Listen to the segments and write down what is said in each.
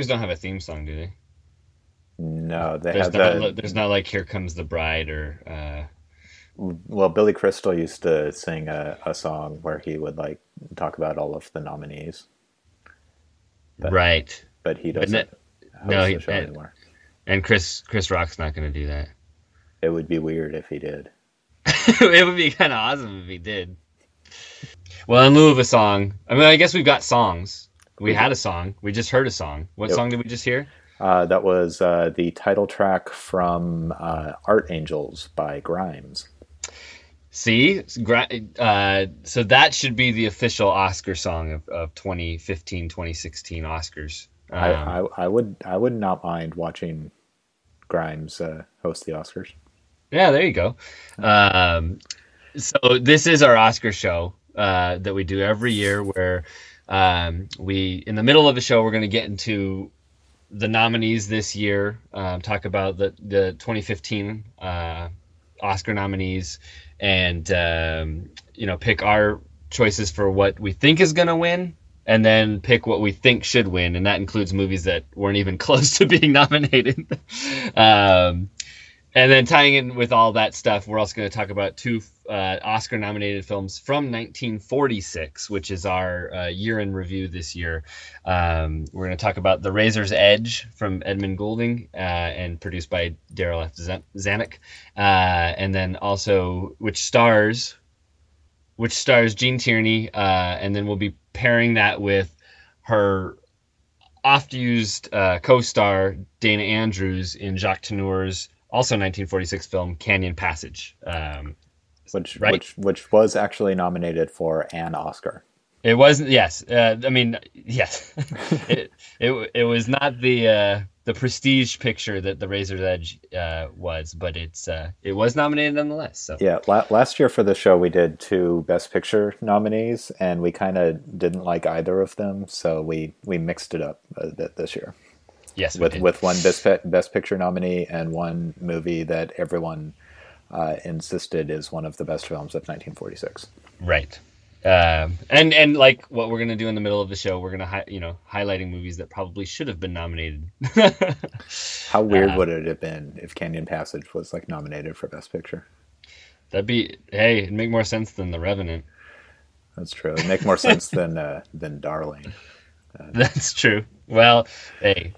Oscars don't have a theme song, do they? No, they There's have not, the. there's not like "Here Comes the Bride" or uh, Well, Billy Crystal used to sing a, a song where he would like talk about all of the nominees, But- right. but he doesn't ne- host no, he- show and- anymore. And Chris Chris Rock's not going to do that. It would be weird if he did. it would be kind of awesome if he did. Well, in lieu of a song, I mean, I guess we've got songs. We had a song. We just heard a song. What Yep. song did we just hear? Uh, that was uh, the title track from uh, Art Angels by Grimes. See, uh, so that should be the official Oscar song of, of 2015, 2016 Oscars. Um, I, I, I would I would not mind watching Grimes uh, host the Oscars. Yeah, there you go. Um, so this is our Oscar show uh, that we do every year, where um, we, in the middle of the show, we're going to get into the nominees this year, um, talk about the the 2015 uh, Oscar nominees, and um, you know, pick our choices for what we think is going to win. And then pick what we think should win, and that includes movies that weren't even close to being nominated. um, and then tying in with all that stuff, we're also going to talk about two uh, Oscar nominated films from 1946, which is our uh, year in review this year. Um, we're going to talk about The Razor's Edge from Edmund Goulding uh, and produced by Darryl F. Zanuck. Uh, and then also, which stars. Which stars Gene Tierney, uh, and then we'll be pairing that with her oft-used uh, co-star Dana Andrews in Jacques Tourneur's also 1946 film Canyon Passage. Um, which Right. which which was actually nominated for an Oscar. it wasn't. Yes, uh, I mean yes. it, it it was not the uh, the prestige picture that The Razor's Edge uh, was, but it's uh, it was nominated nonetheless. So Yeah, la- last year for the show we did two Best Picture nominees, and we kind of didn't like either of them, so we we mixed it up a bit this year yes, with with one Best Best Picture nominee and one movie that everyone uh, insisted is one of the best films of 1946. Right. Um, and and like what we're gonna do in the middle of the show, we're gonna hi- you know highlighting movies that probably should have been nominated. How weird Uh, would it have been if Canyon Passage was like nominated for Best Picture? That'd be hey, it'd make more sense than The Revenant. That's true. It'd make more sense than uh, than Darling. That's true. Well, hey,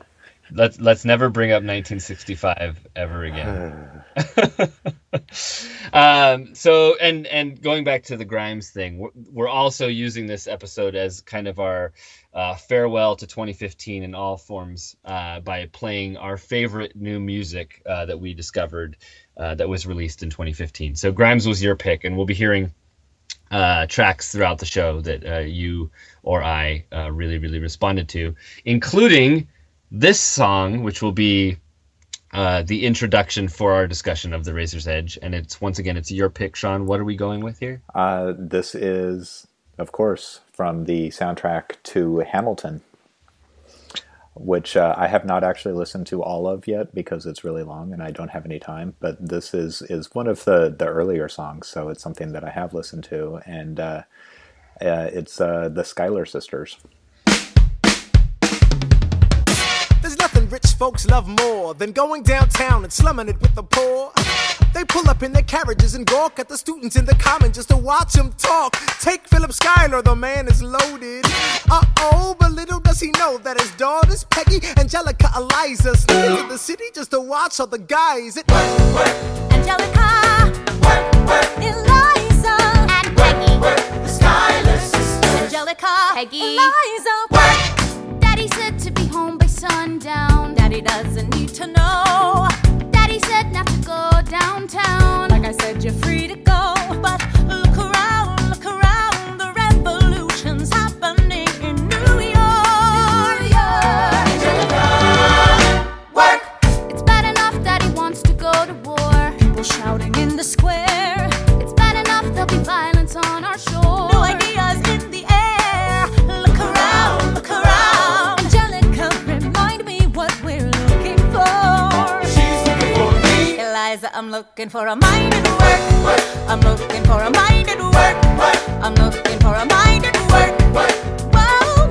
let's let's never bring up 1965 ever again. um, so and and going back to the Grimes thing, we're, we're also using this episode as kind of our uh, farewell to 2015 in all forms uh, by playing our favorite new music uh, that we discovered uh, that was released in 2015. So Grimes was your pick, and we'll be hearing uh, tracks throughout the show that uh, you or I uh, really, really responded to, including this song, which will be uh, the introduction for our discussion of the Razor's Edge. And it's once again, it's your pick, Sean. What are we going with here? Uh, this is, of course, from the soundtrack to Hamilton, which uh, I have not actually listened to all of yet because it's really long and I don't have any time. But this is is one of the the earlier songs, so it's something that I have listened to, and uh, uh, it's uh, the Schuyler Sisters. Rich folks love more than going downtown and slumming it with the poor. They pull up in their carriages and gawk at the students in the common just to watch them talk. Take Philip Schuyler, the man is loaded. Uh oh, but little does he know that his daughters, Peggy, Angelica, Eliza, sneak into the city just to watch all the guys. It Angelica, Eliza, and Peggy. the Schuyler sisters. Angelica, Peggy, Eliza. Daddy doesn't need to know. Daddy said not to go downtown. Like I said, you're free to go. But looking for a mind at work. I'm looking for a mind at work. I'm looking for a mind at work. Whoa,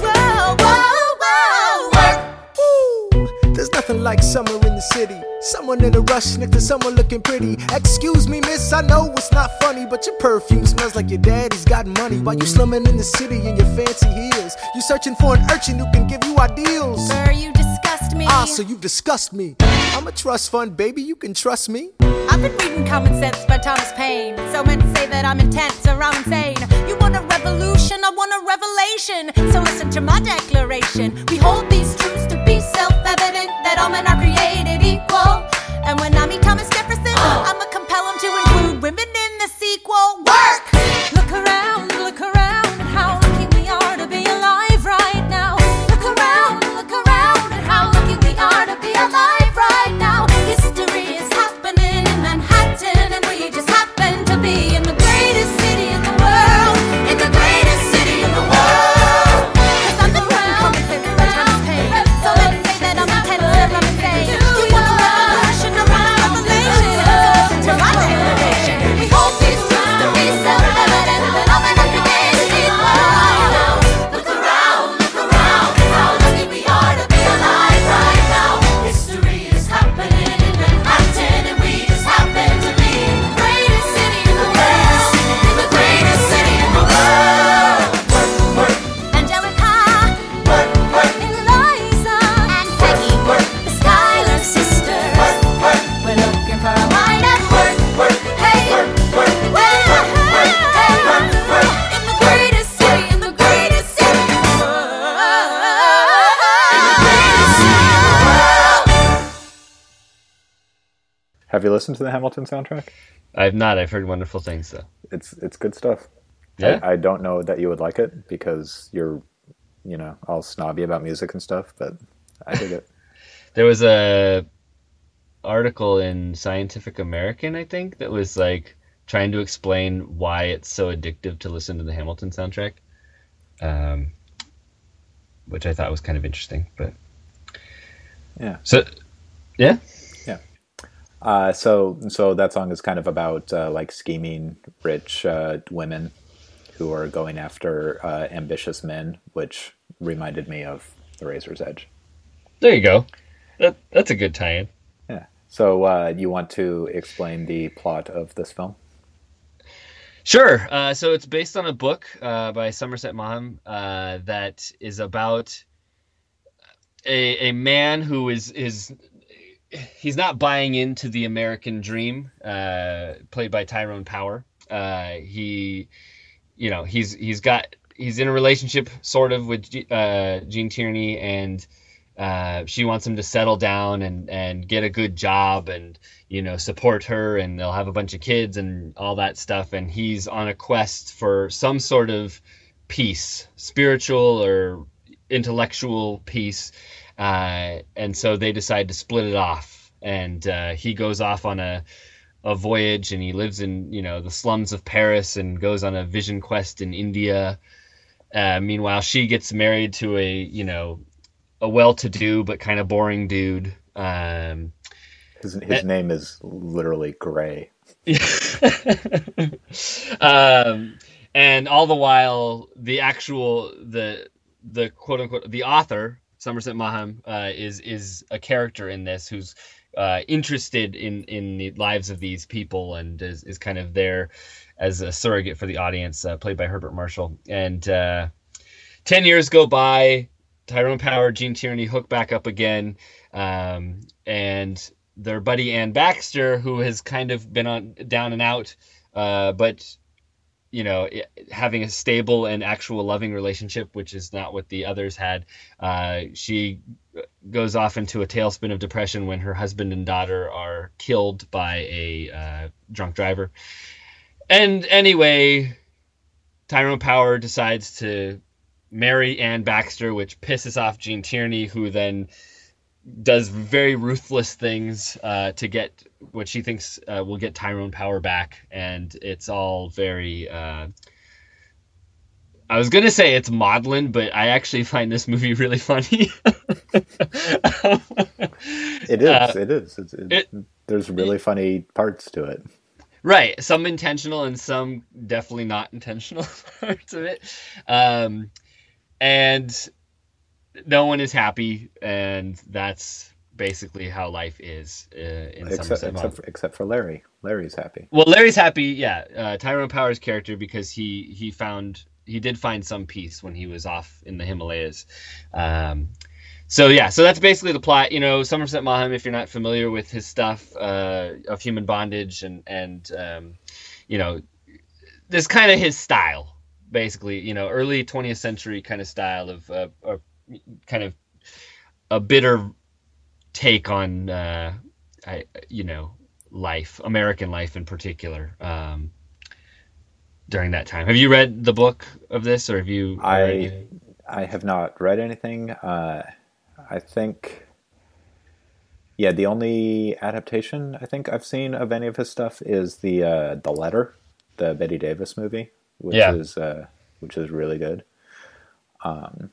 whoa, whoa, whoa. Work, Nothing like summer in the city. Someone in a rush next to someone looking pretty. Excuse me, miss, I know it's not funny, but your perfume smells like your daddy's got money. While you slumming in the city in your fancy heels, you searching for an urchin who can give you ideals. Sir, you me. Ah, so you've discussed me. I'm a trust fund, baby, you can trust me. I've been reading Common Sense by Thomas Paine. So to say that I'm intense or I'm insane. You want a revolution, I want a revelation. So listen to my declaration. We hold these truths to be self-evident that all men are created equal. And when I meet Thomas Jefferson, I'ma compel him to include women in the sequel. Work! Look around, listened to the Hamilton soundtrack? I've not. I've heard wonderful things though. It's it's good stuff. Yeah. I, I don't know that you would like it because you're, you know, all snobby about music and stuff, but I dig it. There was a article in Scientific American, I think, that was like trying to explain why it's so addictive to listen to the Hamilton soundtrack, um, which I thought was kind of interesting. But Yeah. so, yeah, Uh, so so that song is kind of about uh, like scheming rich uh, women who are going after uh, ambitious men, which reminded me of The Razor's Edge. there you go. That that's a good tie-in. Yeah. So uh, you want to explain the plot of this film? Sure. Uh, so it's based on a book uh, by Somerset Maugham uh, that is about a, a man who is is he's not buying into the American dream, uh, played by Tyrone Power. Uh, he, you know, he's he's got he's in a relationship sort of with uh, Tierney, and uh, she wants him to settle down and and get a good job and you know support her, and they'll have a bunch of kids and all that stuff. And he's on a quest for some sort of peace, spiritual or intellectual peace uh, and so they decide to split it off and uh, he goes off on a a voyage and he lives in you know the slums of Paris and goes on a vision quest in India. Uh, meanwhile, she gets married to a you know a well-to-do but kind of boring dude. Um, His his name is literally Gray. um, and all the while, the actual the the quote unquote the author Somerset Maugham uh, is is a character in this who's uh, interested in in the lives of these people and is, is kind of there as a surrogate for the audience, uh, played by Herbert Marshall. And uh, ten years go by. Tyrone Power, Gene Tierney hook back up again, um, and their buddy Anne Baxter, who has kind of been on down and out, uh, but you know, having a stable and actual loving relationship, which is not what the others had. Uh, she goes off into a tailspin of depression when her husband and daughter are killed by a uh, drunk driver. And anyway, Tyrone Power decides to marry Anne Baxter, which pisses off Gene Tierney, who then does very ruthless things uh, to get what she thinks uh, will get Tyrone Power back, and it's all very. Uh, I was gonna say it's maudlin, but I actually find this movie really funny. It is. Uh, it is. It's, it, it- there's really funny parts to it. Right, some intentional and some definitely not intentional parts of it. Um, and no one is happy, and that's basically how life is uh, in except except for, except for Larry. Larry's happy. Well, Larry's happy, yeah. Uh, Tyrone Power's character because he he found he did find some peace when he was off in the Himalayas. Um, so yeah, so that's basically the plot. You know, Somerset Maugham, if you're not familiar with his stuff uh, of human bondage and and um, you know, this kind of his style, basically. You know, early 20th century kind of style of uh, uh, kind of a bitter take on uh, I, you know life, American life in particular. Um, during that time, have you read the book of this, or have you? I I have not read anything. Uh, I think, yeah, the only adaptation I think I've seen of any of his stuff is the uh, the letter, the Bette Davis movie, which Yeah. is uh, which is really good. Um,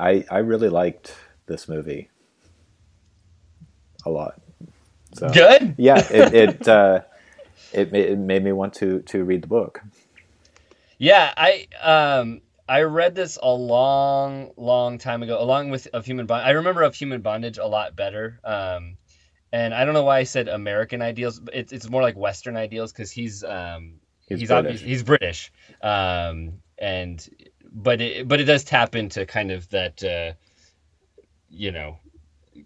I I really liked this movie a lot. So good. yeah, it it, uh, it it made me want to to read the book. Yeah, I um I read this a long, long time ago, along with of human bond. I remember of human bondage a lot better. Um, and I don't know why I said American ideals. But it's it's more like Western ideals because he's um He's he's British. obvious, he's British. Um, and but it but it does tap into kind of that uh, you know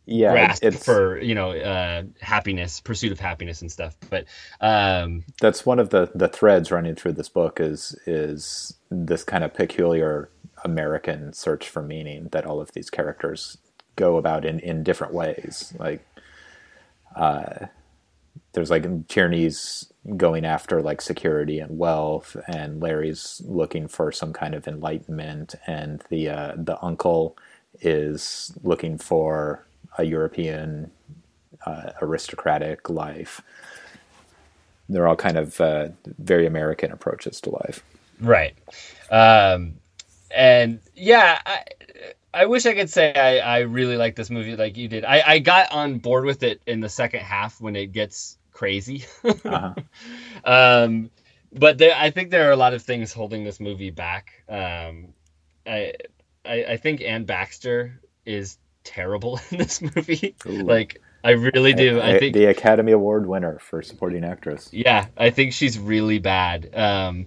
Yeah, grasp it's for you know uh, happiness, pursuit of happiness and stuff. But um, that's one of the the threads running through this book is is this kind of peculiar American search for meaning that all of these characters go about in in different ways. Like, uh, there's like Tierney's going after like security and wealth, and Larry's looking for some kind of enlightenment, and the uh, the uncle is looking for a European uh, aristocratic life they're all kind of uh, very American approaches to life. Right. Um, and yeah, I, I wish I could say I, I really like this movie like you did. I, I got on board with it in the second half when it gets crazy. Uh-huh. um, but there, I think there are a lot of things holding this movie back. Um, I, I, I think Anne Baxter is terrible in this movie. Ooh. Like, I really do. I Uh, think the Academy Award winner for supporting actress. yeah, I think she's really bad. Um,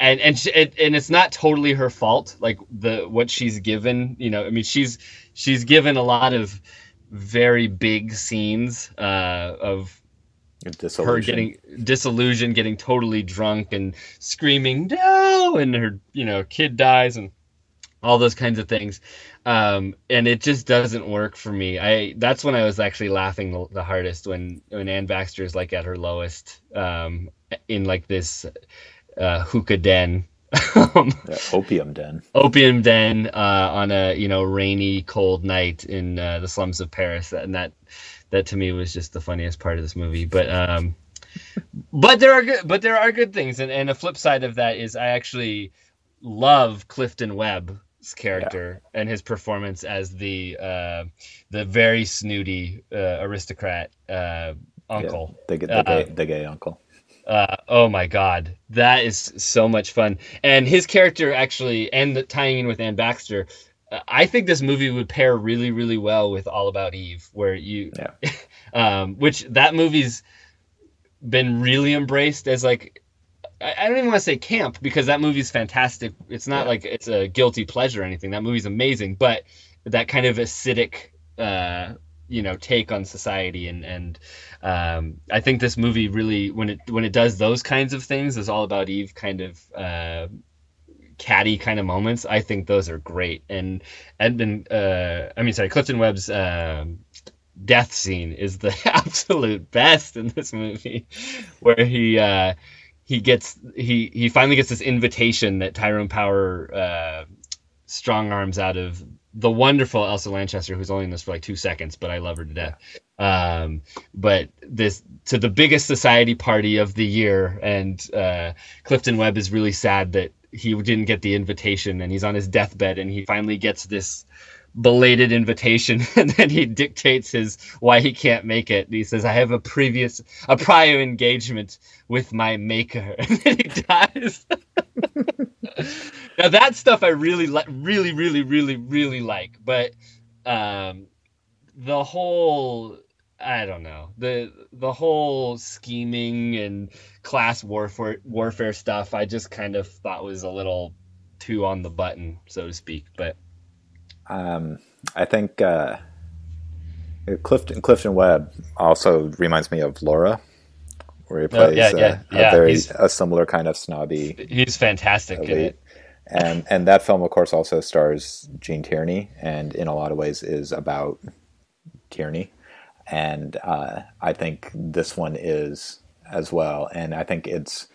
and and she, it, and it's not totally her fault. Like the what she's given, you know, I mean, she's she's given a lot of very big scenes uh, of her getting disillusioned, getting totally drunk, and screaming no, and her you know kid dies, and all those kinds of things. Um, and it just doesn't work for me. I that's when I was actually laughing the, the hardest when when Anne Baxter is like at her lowest um, in like this uh, hookah den. Yeah, opium den. opium den uh, on a you know rainy cold night in uh, the slums of Paris and that that to me was just the funniest part of this movie. But um but there are good but there are good things. And, and a flip side of that is I actually love Clifton Webb's character and his performance as the uh the very snooty uh, aristocrat uh uncle. The, the, Uh, gay, the gay uncle. uh, oh my god, that is so much fun. And his character actually, and the, tying in with Anne Baxter, uh, I think this movie would pair really, really well with All About Eve, where you, Yeah. um, which that movie's been really embraced as like. I I don't even want to say camp because that movie's fantastic. It's not Yeah. like it's a guilty pleasure or anything. That movie's amazing, but that kind of acidic, uh, you know, take on society and and um, I think this movie really when it when it does those kinds of things is all about Eve kind of uh, catty kind of moments. I think those are great. And Edmund, uh, I mean, sorry, Clifton Webb's um, death scene is the absolute best in this movie, where he uh, he gets he he finally gets this invitation that Tyrone Power uh, strong arms out of the wonderful Elsa Lanchester, who's only in this for like two seconds, but I love her to death. Um, but this to the biggest society party of the year, and uh, Clifton Webb is really sad that he didn't get the invitation, and he's on his deathbed, and he finally gets this belated invitation, and then he dictates his why he can't make it. He says, "I have a previous, a prior engagement with my maker," and then he dies. now that stuff I really like, really, really, really, really like, but um, the whole I don't know the the whole scheming and class warfare warfare stuff. I just kind of thought was a little too on the button, so to speak. But um, I think uh, Clifton Clifton Webb also reminds me of Laura, where he plays oh, yeah, yeah, uh, a very a similar kind of snobby. He's fantastic elite. in it. And and that film, of course, also stars Gene Tierney, and in a lot of ways is about Tierney and uh, I think this one is as well. And I think it's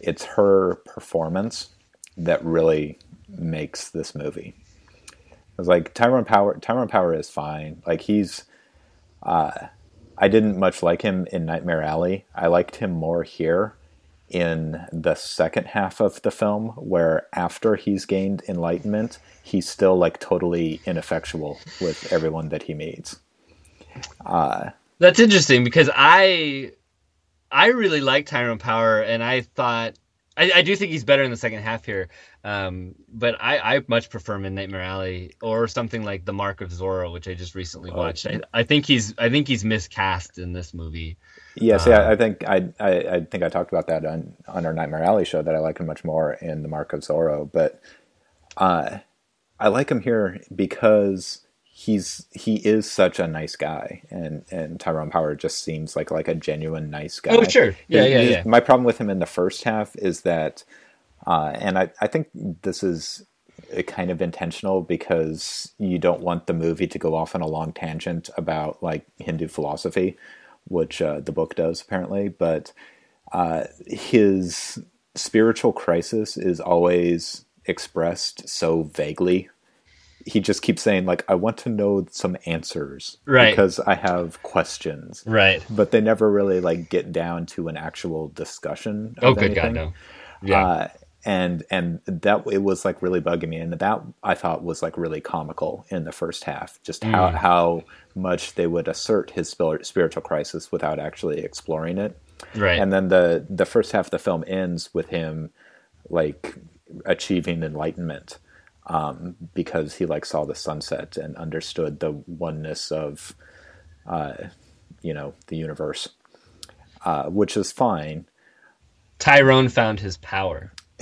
it's her performance that really makes this movie. It's like Tyrone Power. Tyrone Power is fine. Like he's. Uh, I didn't much like him in Nightmare Alley. I liked him more here in the second half of the film, where after he's gained enlightenment, he's still like totally ineffectual with everyone that he meets. Uh, That's interesting because I I really like Tyrone Power, and I thought I, I, do think he's better in the second half here. Um, but I, I much prefer Midnight Alley or something like The Mark of Zorro, which I just recently oh, watched. I, I, think he's I think he's miscast in this movie. Yes, yeah, um, I think I, I, I think I talked about that on on our Nightmare Alley show that I like him much more in The Mark of Zorro, but uh, I like him here because he's he is such a nice guy and and Tyrone Power just seems like like a genuine nice guy. Oh sure. Yeah, yeah, yeah. My problem with him in the first half is that uh, and I, I think this is kind of intentional because you don't want the movie to go off on a long tangent about like Hindu philosophy, which uh, the book does apparently. But uh, his spiritual crisis is always expressed so vaguely he just keeps saying like I want to know some answers right. because I have questions. Right. But they never really like get down to an actual discussion oh good god no. Yeah. Uh, and and that it was like really bugging me and that I thought was like really comical in the first half just mm. how how much they would assert his spiritual crisis without actually exploring it. Right. And then the the first half of the film ends with him like achieving enlightenment um, because he like saw the sunset and understood the oneness of, uh, you know, the universe, uh, which is fine. Tyrone found his power.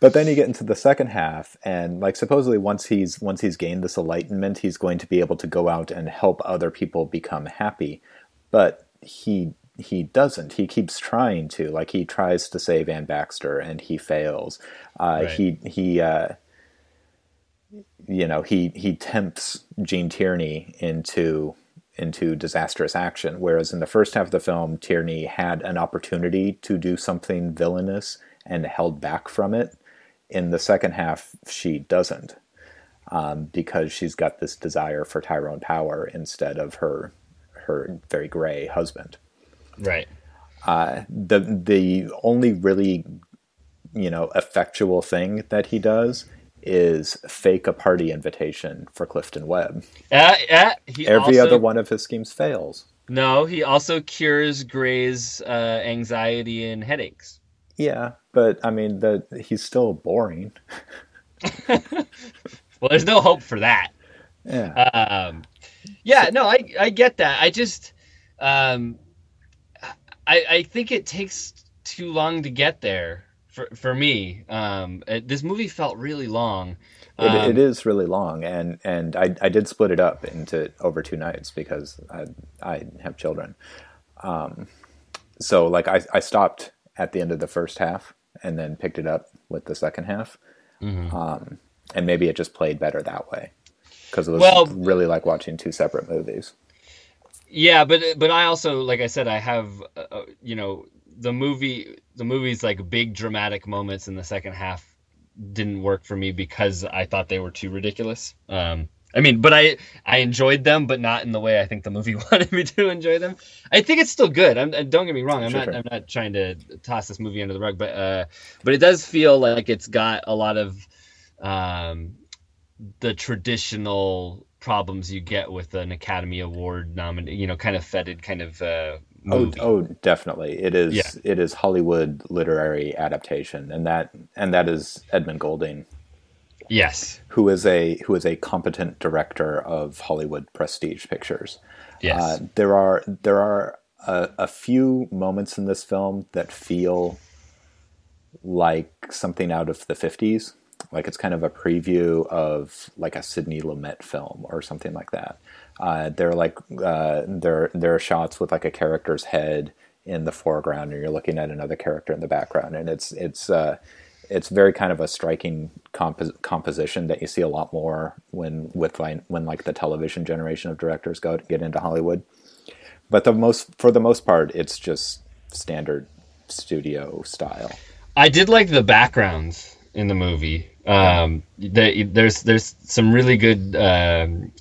but then you get into the second half and like supposedly once he's once he's gained this enlightenment he's going to be able to go out and help other people become happy but he he doesn't. He keeps trying to. Like he tries to save Anne Baxter and he fails. Uh, right. He he uh, you know he he tempts Gene Tierney into into disastrous action. Whereas in the first half of the film, Tierney had an opportunity to do something villainous and held back from it. In the second half, she doesn't. Um, because she's got this desire for Tyrone power instead of her her very gray husband. Right. Uh, the the only really you know effectual thing that he does is fake a party invitation for Clifton Webb. Uh, uh, Every also, other one of his schemes fails. No, he also cures Gray's uh, anxiety and headaches. Yeah, but I mean, the he's still boring. well, there's no hope for that. Yeah. Um, yeah. No, I I get that. I just um, I, I think it takes too long to get there for for me. Um, it, this movie felt really long. Um, it, it is really long, and and I I did split it up into over two nights because I I have children. Um, so like I I stopped at the end of the first half and then picked it up with the second half. Mm-hmm. Um, and maybe it just played better that way because it was well, really like watching two separate movies. Yeah, but but I also like I said I have uh, uh, you know the movie the movie's like big dramatic moments in the second half didn't work for me because I thought they were too ridiculous. Um, I mean, but I I enjoyed them, but not in the way I think the movie wanted me to enjoy them. I think it's still good. I'm, don't get me wrong. I'm sure. not I'm not trying to toss this movie under the rug, but uh, but it does feel like it's got a lot of um, the traditional problems you get with an Academy Award nominee, you know, kind of feted kind of uh, movie. Oh, oh, definitely. It is. Yeah. It is Hollywood literary adaptation, and that and that is Edmund Goulding. Yes. Who is a who is a competent director of Hollywood prestige pictures. Yes. Uh, there are there are a, a few moments in this film that feel like something out of the 50s like it's kind of a preview of like a Sidney Lumet film or something like that. Uh, they're like uh, there there are shots with like a character's head in the foreground, and you're looking at another character in the background, and it's it's uh, it's very kind of a striking compo- composition that you see a lot more when with like, when like the television generation of directors go get into Hollywood. But the most for the most part, it's just standard studio style. I did like the backgrounds in the movie. Um, the, there's there's some really good um,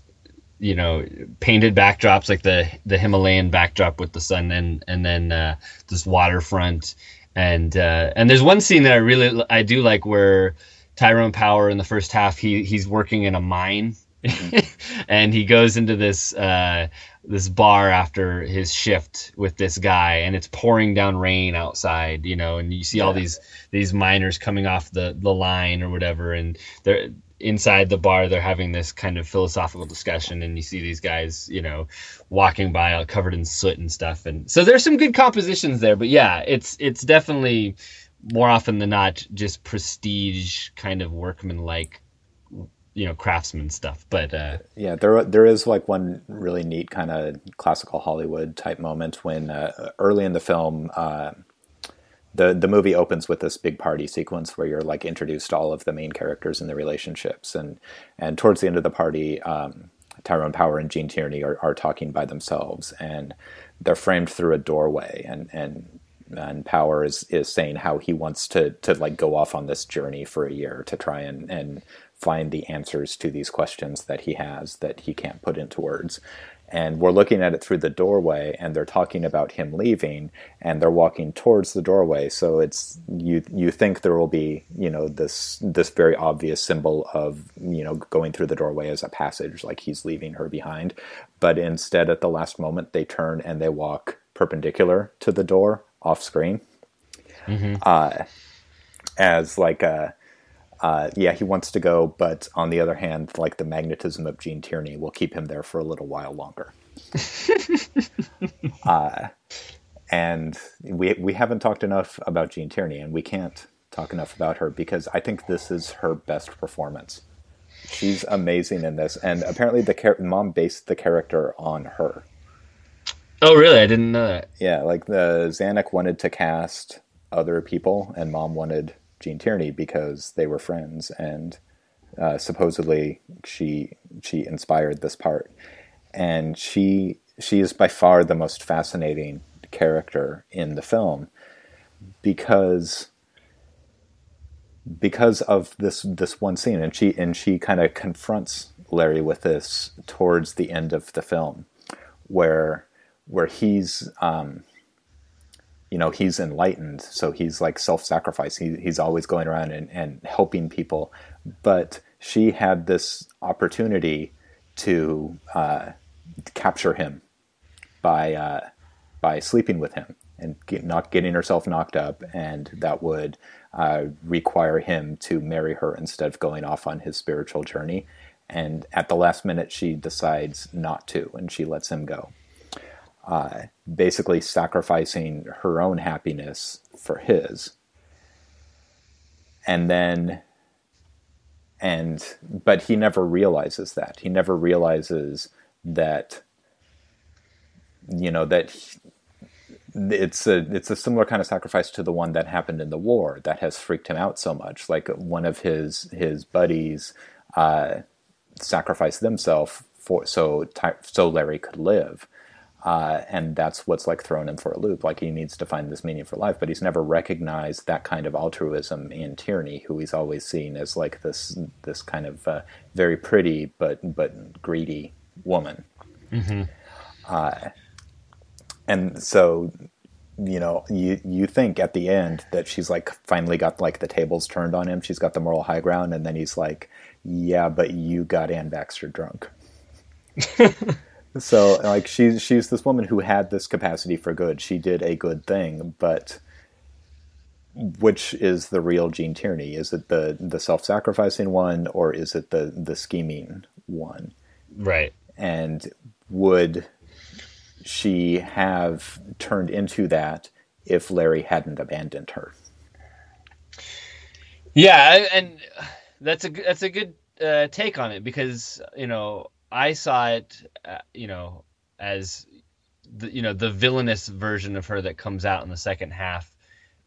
you know painted backdrops like the the Himalayan backdrop with the sun and and then uh, this waterfront. And uh, and there's one scene that I really I do like where Tyrone Power in the first half he he's working in a mine and he goes into this uh, this bar after his shift with this guy, and it's pouring down rain outside, you know, and you see yeah. all these these miners coming off the the line or whatever, and they're inside the bar they're having this kind of philosophical discussion and you see these guys you know walking by covered in soot and stuff and so there's some good compositions there but yeah it's it's definitely more often than not just prestige kind of workman like you know craftsman stuff but uh, yeah there there is like one really neat kind of classical hollywood type moment when uh, early in the film uh, the the movie opens with this big party sequence where you're like introduced to all of the main characters and the relationships and and towards the end of the party um, Tyrone Power and Gene Tierney are, are talking by themselves and they're framed through a doorway and and and Power is is saying how he wants to to like go off on this journey for a year to try and and find the answers to these questions that he has that he can't put into words. And we're looking at it through the doorway, and they're talking about him leaving, and they're walking towards the doorway. So it's you you think there will be you know this this very obvious symbol of you know going through the doorway as a passage, like he's leaving her behind. But instead, at the last moment, they turn and they walk perpendicular to the door off screen, mm-hmm. uh, as like a uh, yeah, he wants to go, but on the other hand, like the magnetism of Gene Tierney will keep him there for a little while longer. uh, and we we haven't talked enough about Gene Tierney, and we can't talk enough about her because I think this is her best performance. She's amazing in this, and apparently the char- Maugham based the character on her. Oh, really? I didn't know that. Yeah, like the Zanuck wanted to cast other people, and Maugham wanted Gene Tierney because they were friends, and uh, supposedly she she inspired this part, and she she is by far the most fascinating character in the film because because of this this one scene, and she and she kind of confronts Larry with this towards the end of the film, where where he's um, you know he's enlightened so he's like self-sacrifice. He, he's always going around and, and helping people. But she had this opportunity to uh, capture him by uh, by sleeping with him and get, not getting herself knocked up and that would uh, require him to marry her instead of going off on his spiritual journey. And at the last minute she decides not to and she lets him go uh, basically sacrificing her own happiness for his. And then, and, but he never realizes that. He never realizes that, you know, that he, it's a it's a similar kind of sacrifice to the one that happened in the war that has freaked him out so much. Like one of his his buddies uh, sacrificed themselves for so so Larry could live, uh, and that's what's like thrown him for a loop. Like he needs to find this meaning for life, but he's never recognized that kind of altruism in Tierney, who he's always seen as like this this kind of uh, very pretty but but greedy woman. Mm-hmm. Uh, and so, you know, you you think at the end that she's like finally got like the tables turned on him. She's got the moral high ground, and then he's like, "Yeah, but you got Anne Baxter drunk." so like she's she's this woman who had this capacity for good. She did a good thing, but which is the real Gene Tierney? Is it the the self sacrificing one, or is it the the scheming one? Right. And would she have turned into that if Larry hadn't abandoned her? Yeah, and that's a that's a good uh, take on it because you know I saw it, uh, you know, as the you know the villainous version of her that comes out in the second half,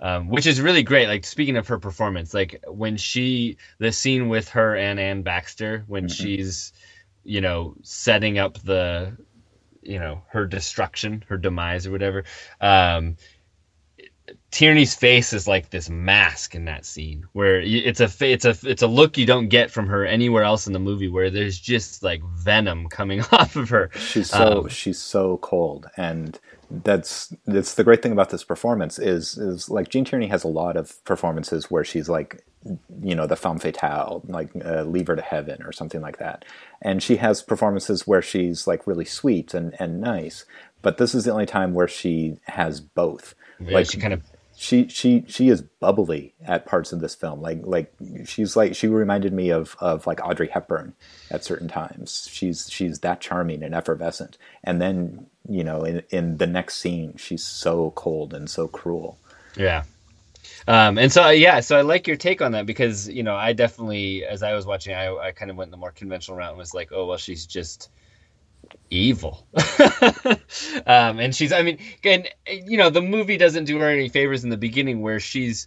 um, which is really great. Like speaking of her performance, like when she the scene with her and Anne Baxter when mm-hmm. she's you know setting up the you know her destruction, her demise or whatever. Um, Tierney's face is like this mask in that scene where it's a it's a it's a look you don't get from her anywhere else in the movie where there's just like venom coming off of her. She's so um, she's so cold and that's that's the great thing about this performance is is like Gene Tierney has a lot of performances where she's like you know the femme fatale like uh, leave her to heaven or something like that and she has performances where she's like really sweet and and nice but this is the only time where she has both yeah, like she kind of she she she is bubbly at parts of this film. Like like she's like she reminded me of of like Audrey Hepburn at certain times. She's she's that charming and effervescent. And then you know in in the next scene she's so cold and so cruel. Yeah. Um, and so yeah, so I like your take on that because you know I definitely as I was watching I I kind of went the more conventional route and was like oh well she's just evil. um, and she's, I mean, and you know, the movie doesn't do her any favors in the beginning where she's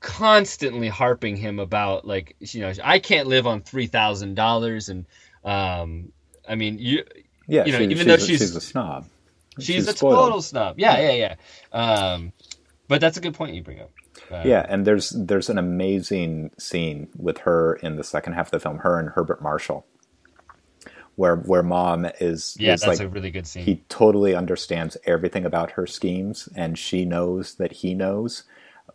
constantly harping him about like, you know, I can't live on three thousand dollars, and um, I mean, you, yeah, you know, she, even she's though a, she's, she's a snob, she's, she's a spoiled. total snob. Yeah, yeah, yeah. Um, but that's a good point you bring up. Uh, yeah, and there's there's an amazing scene with her in the second half of the film, her and Herbert Marshall where where Maugham is yeah is that's like, a really good scene. he totally understands everything about her schemes and she knows that he knows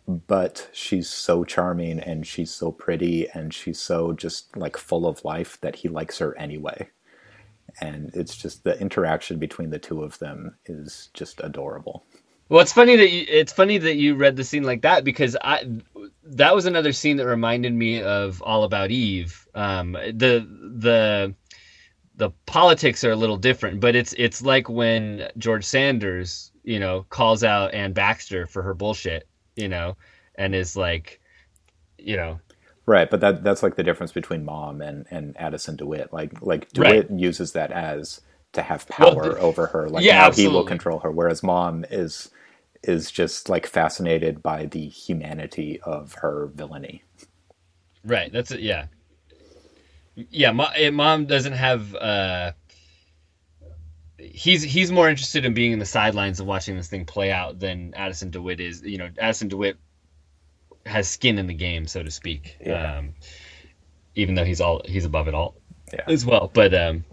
but she's so charming and she's so pretty and she's so just like full of life that he likes her anyway. And it's just the interaction between the two of them is just adorable. Well it's funny that you, it's funny that you read the scene like that because i that was another scene that reminded me of all about eve. Um, the the the politics are a little different, but it's it's like when George Sanders, you know, calls out Anne Baxter for her bullshit, you know, and is like, you know, right. But that that's like the difference between Maugham and and Addison DeWitt. Like like DeWitt right. uses that as to have power well, over her, like yeah, now absolutely. he will control her, whereas Maugham is is just like fascinated by the humanity of her villainy. Right. That's it. Yeah yeah, Maugham doesn't have. Uh, he's he's more interested in being in the sidelines of watching this thing play out than Addison DeWitt is. You know, Addison DeWitt has skin in the game, so to speak. Yeah. Um, even though he's all he's above it all yeah. as well. But um,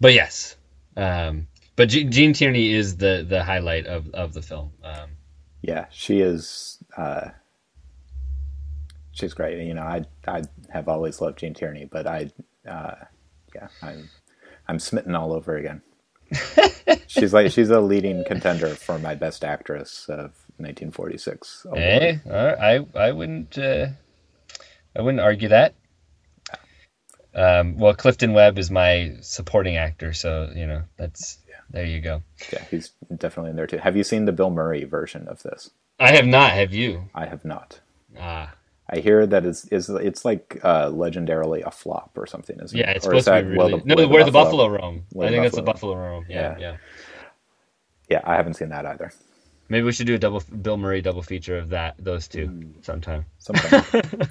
but yes, um, but G- Gene Tierney is the the highlight of of the film. Um, yeah, she is. Uh, she's great. You know, I I have always loved Gene Tierney, but I, uh, yeah, I'm I'm smitten all over again. she's like she's a leading contender for my best actress of 1946. Award. Hey, I I wouldn't uh, I wouldn't argue that. Um, well, Clifton Webb is my supporting actor, so you know that's yeah. there you go. Yeah, he's definitely in there too. Have you seen the Bill Murray version of this? I have not. Have you? I have not. Ah, I hear that is is it's like uh, legendarily a flop or something, isn't yeah, it? Yeah, it's or supposed to be really. The, no, where, where the, buffalo, buffalo roam. I think that's the buffalo roam. Yeah, yeah, yeah. Yeah, I haven't seen that either. Maybe we should do a double Bill Murray double feature of that those two mm. sometime. Sometime.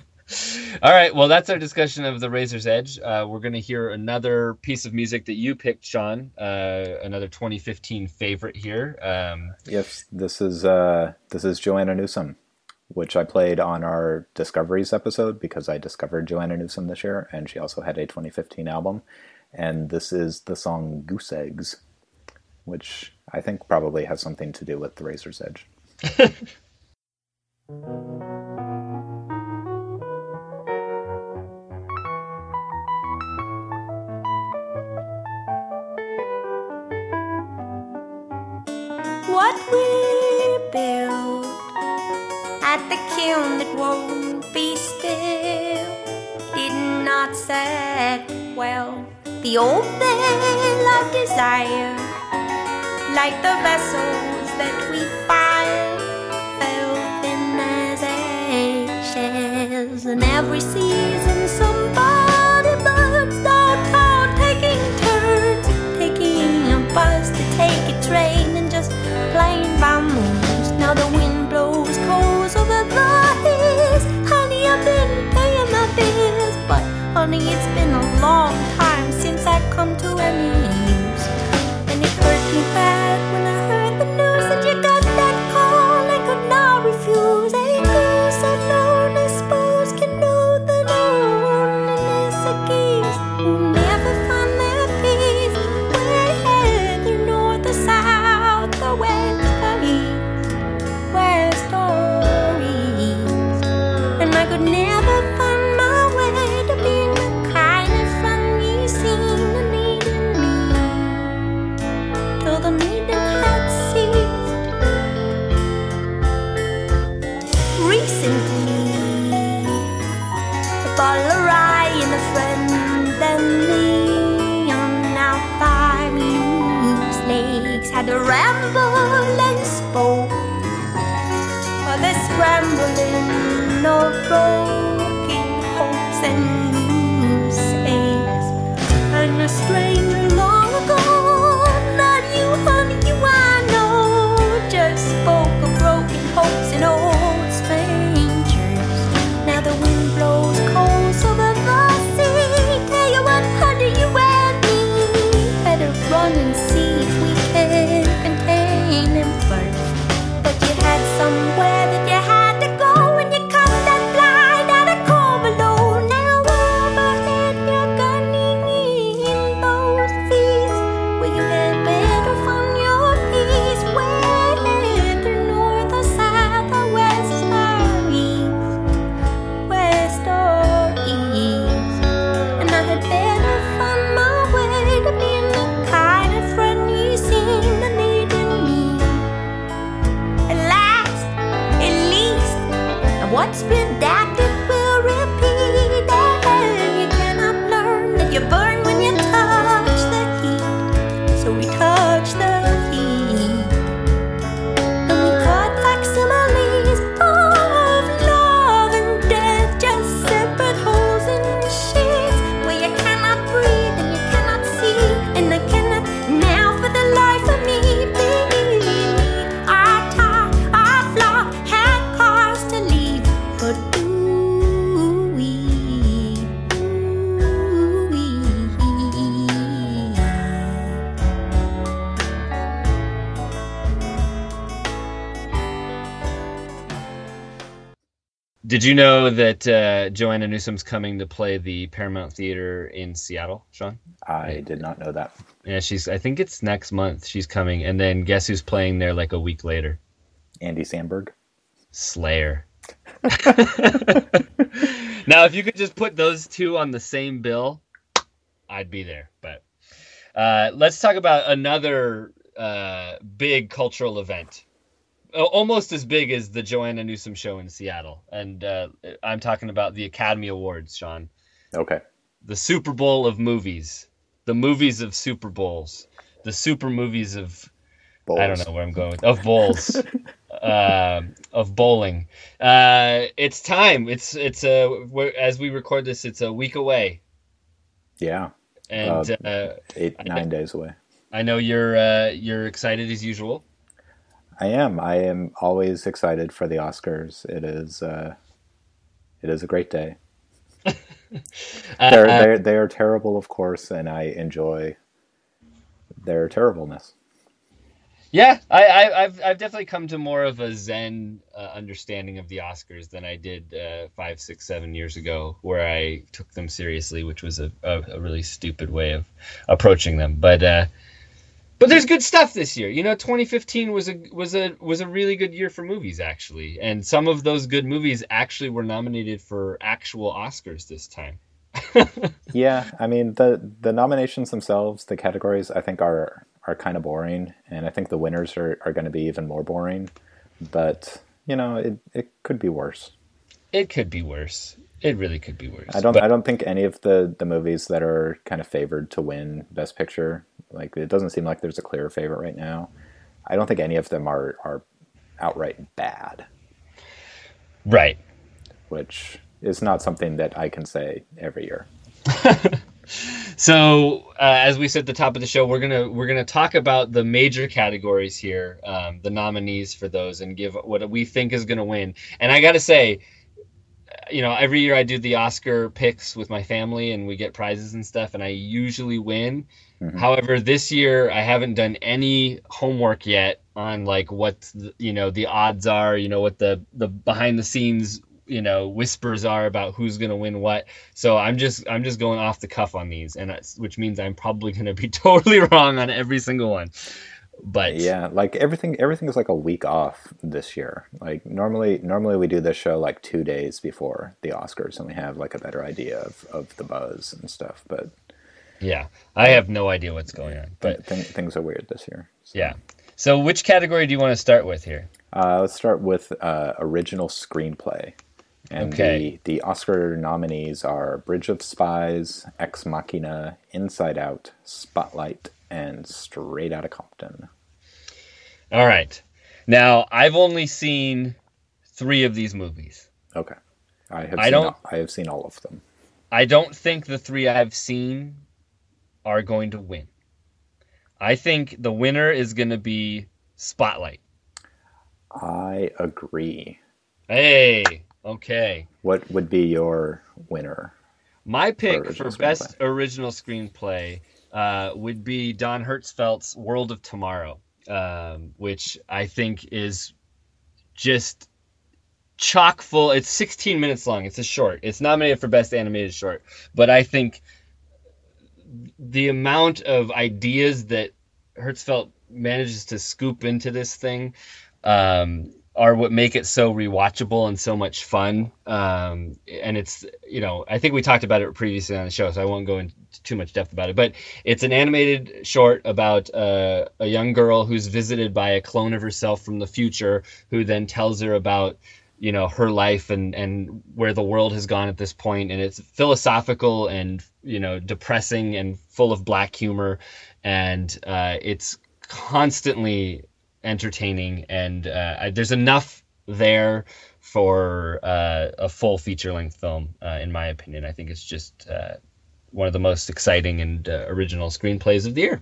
All right. Well, that's our discussion of the Razor's Edge. Uh, we're going to hear another piece of music that you picked, Sean. Uh, another 2015 favorite here. Um, yes, this is uh, this is Joanna Newsom which I played on our Discoveries episode because I discovered Joanna Newsom this year, and she also had a 2015 album. And this is the song Goose Eggs, which I think probably has something to do with The Razor's Edge. what we build the kiln that won't be still. Did not set well. The old veil of desire, like the vessels that we fire, fell thin as eggshells. And every season, somebody it's been a long time since I've come to any use. And it hurt me bad Did you know that uh, Joanna Newsom's coming to play the Paramount Theater in Seattle, Sean? I did not know that. Yeah, she's. I think it's next month. She's coming, and then guess who's playing there like a week later? Andy Samberg. Slayer. now, if you could just put those two on the same bill, I'd be there. But uh, let's talk about another uh, big cultural event, almost as big as the Joanna Newsom show in Seattle, and uh, I'm talking about the Academy Awards, Sean, Okay. the Super Bowl of movies, the movies of Super Bowls, the super movies of Bowls. I don't know where I'm going with of bowls, uh, of bowling. Uh, it's time. It's it's a we're, as we record this, it's a week away, Yeah. and Uh, uh, Eight, nine days away. I know you're uh, you're excited as usual. I am. I am always excited for the Oscars. It is. Uh, it is a great day. Uh, They're they're they are terrible, of course, and I enjoy their terribleness. Yeah, I, I, I've I've definitely come to more of a zen uh, understanding of the Oscars than I did uh, five, six, seven years ago, where I took them seriously, which was a, a, a really stupid way of approaching them. But uh, but there's mm. good stuff this year. You know, 2015 was a was a was a really good year for movies actually, and some of those good movies actually were nominated for actual Oscars this time. Yeah, I mean the the nominations themselves, the categories, I think are are kind of boring, and I think the winners are, are going to be even more boring. But you know, it it could be worse. It could be worse. It really could be worse. I don't. But- I don't think any of the the movies that are kind of favored to win Best Picture. Like it doesn't seem like there's a clear favorite right now. I don't think any of them are are outright bad, right. which is not something that I can say every year. So, uh, as we said at the top of the show, we're gonna we're gonna talk about the major categories here, um, the nominees for those, and give what we think is gonna win. And I gotta say, you know, every year I do the Oscar picks with my family, and we get prizes and stuff, and I usually win. Mm-hmm. However, this year I haven't done any homework yet on like what the, you know the odds are, you know what the the behind the scenes you know whispers are about who's going to win what. So I'm just I'm just going off the cuff on these, and that's, which means I'm probably going to be totally wrong on every single one. But Yeah, like everything everything is like a week off this year. Like normally normally we do this show like two days before the Oscars, and we have like a better idea of of the buzz and stuff. But yeah, I have no idea what's going on. But th- things are weird this year. So, yeah. So which category do you want to start with here? Uh, let's start with uh, original screenplay. And Okay. the, the Oscar nominees are Bridge of Spies, Ex Machina, Inside Out, Spotlight, and Straight Outta Compton. All right. Now I've only seen three of these movies. Okay. I have I seen don't- all, I have seen all of them. I don't think the three I've seen are going to win. I think the winner is going to be Spotlight. I agree. Hey, okay. What would be your winner? My pick original for best original screenplay uh, would be Don Hertzfeldt's World of Tomorrow, um, which I think is just chock full. It's 16 minutes long. It's a short. It's nominated for best animated short, but I think the amount of ideas that Hertzfeldt manages to scoop into this thing um, are what make it so rewatchable and so much fun. Um, and it's, you know, I think we talked about it previously on the show, so I won't go into too much depth about it. But it's an animated short about uh, a young girl who's visited by a clone of herself from the future, who then tells her about you know her life and and where the world has gone at this point and it's philosophical and you know depressing and full of black humor and uh, it's constantly entertaining and uh, I- there's enough there for uh, a full feature length film uh, in my opinion i think it's just uh, one of the most exciting and uh, original screenplays of the year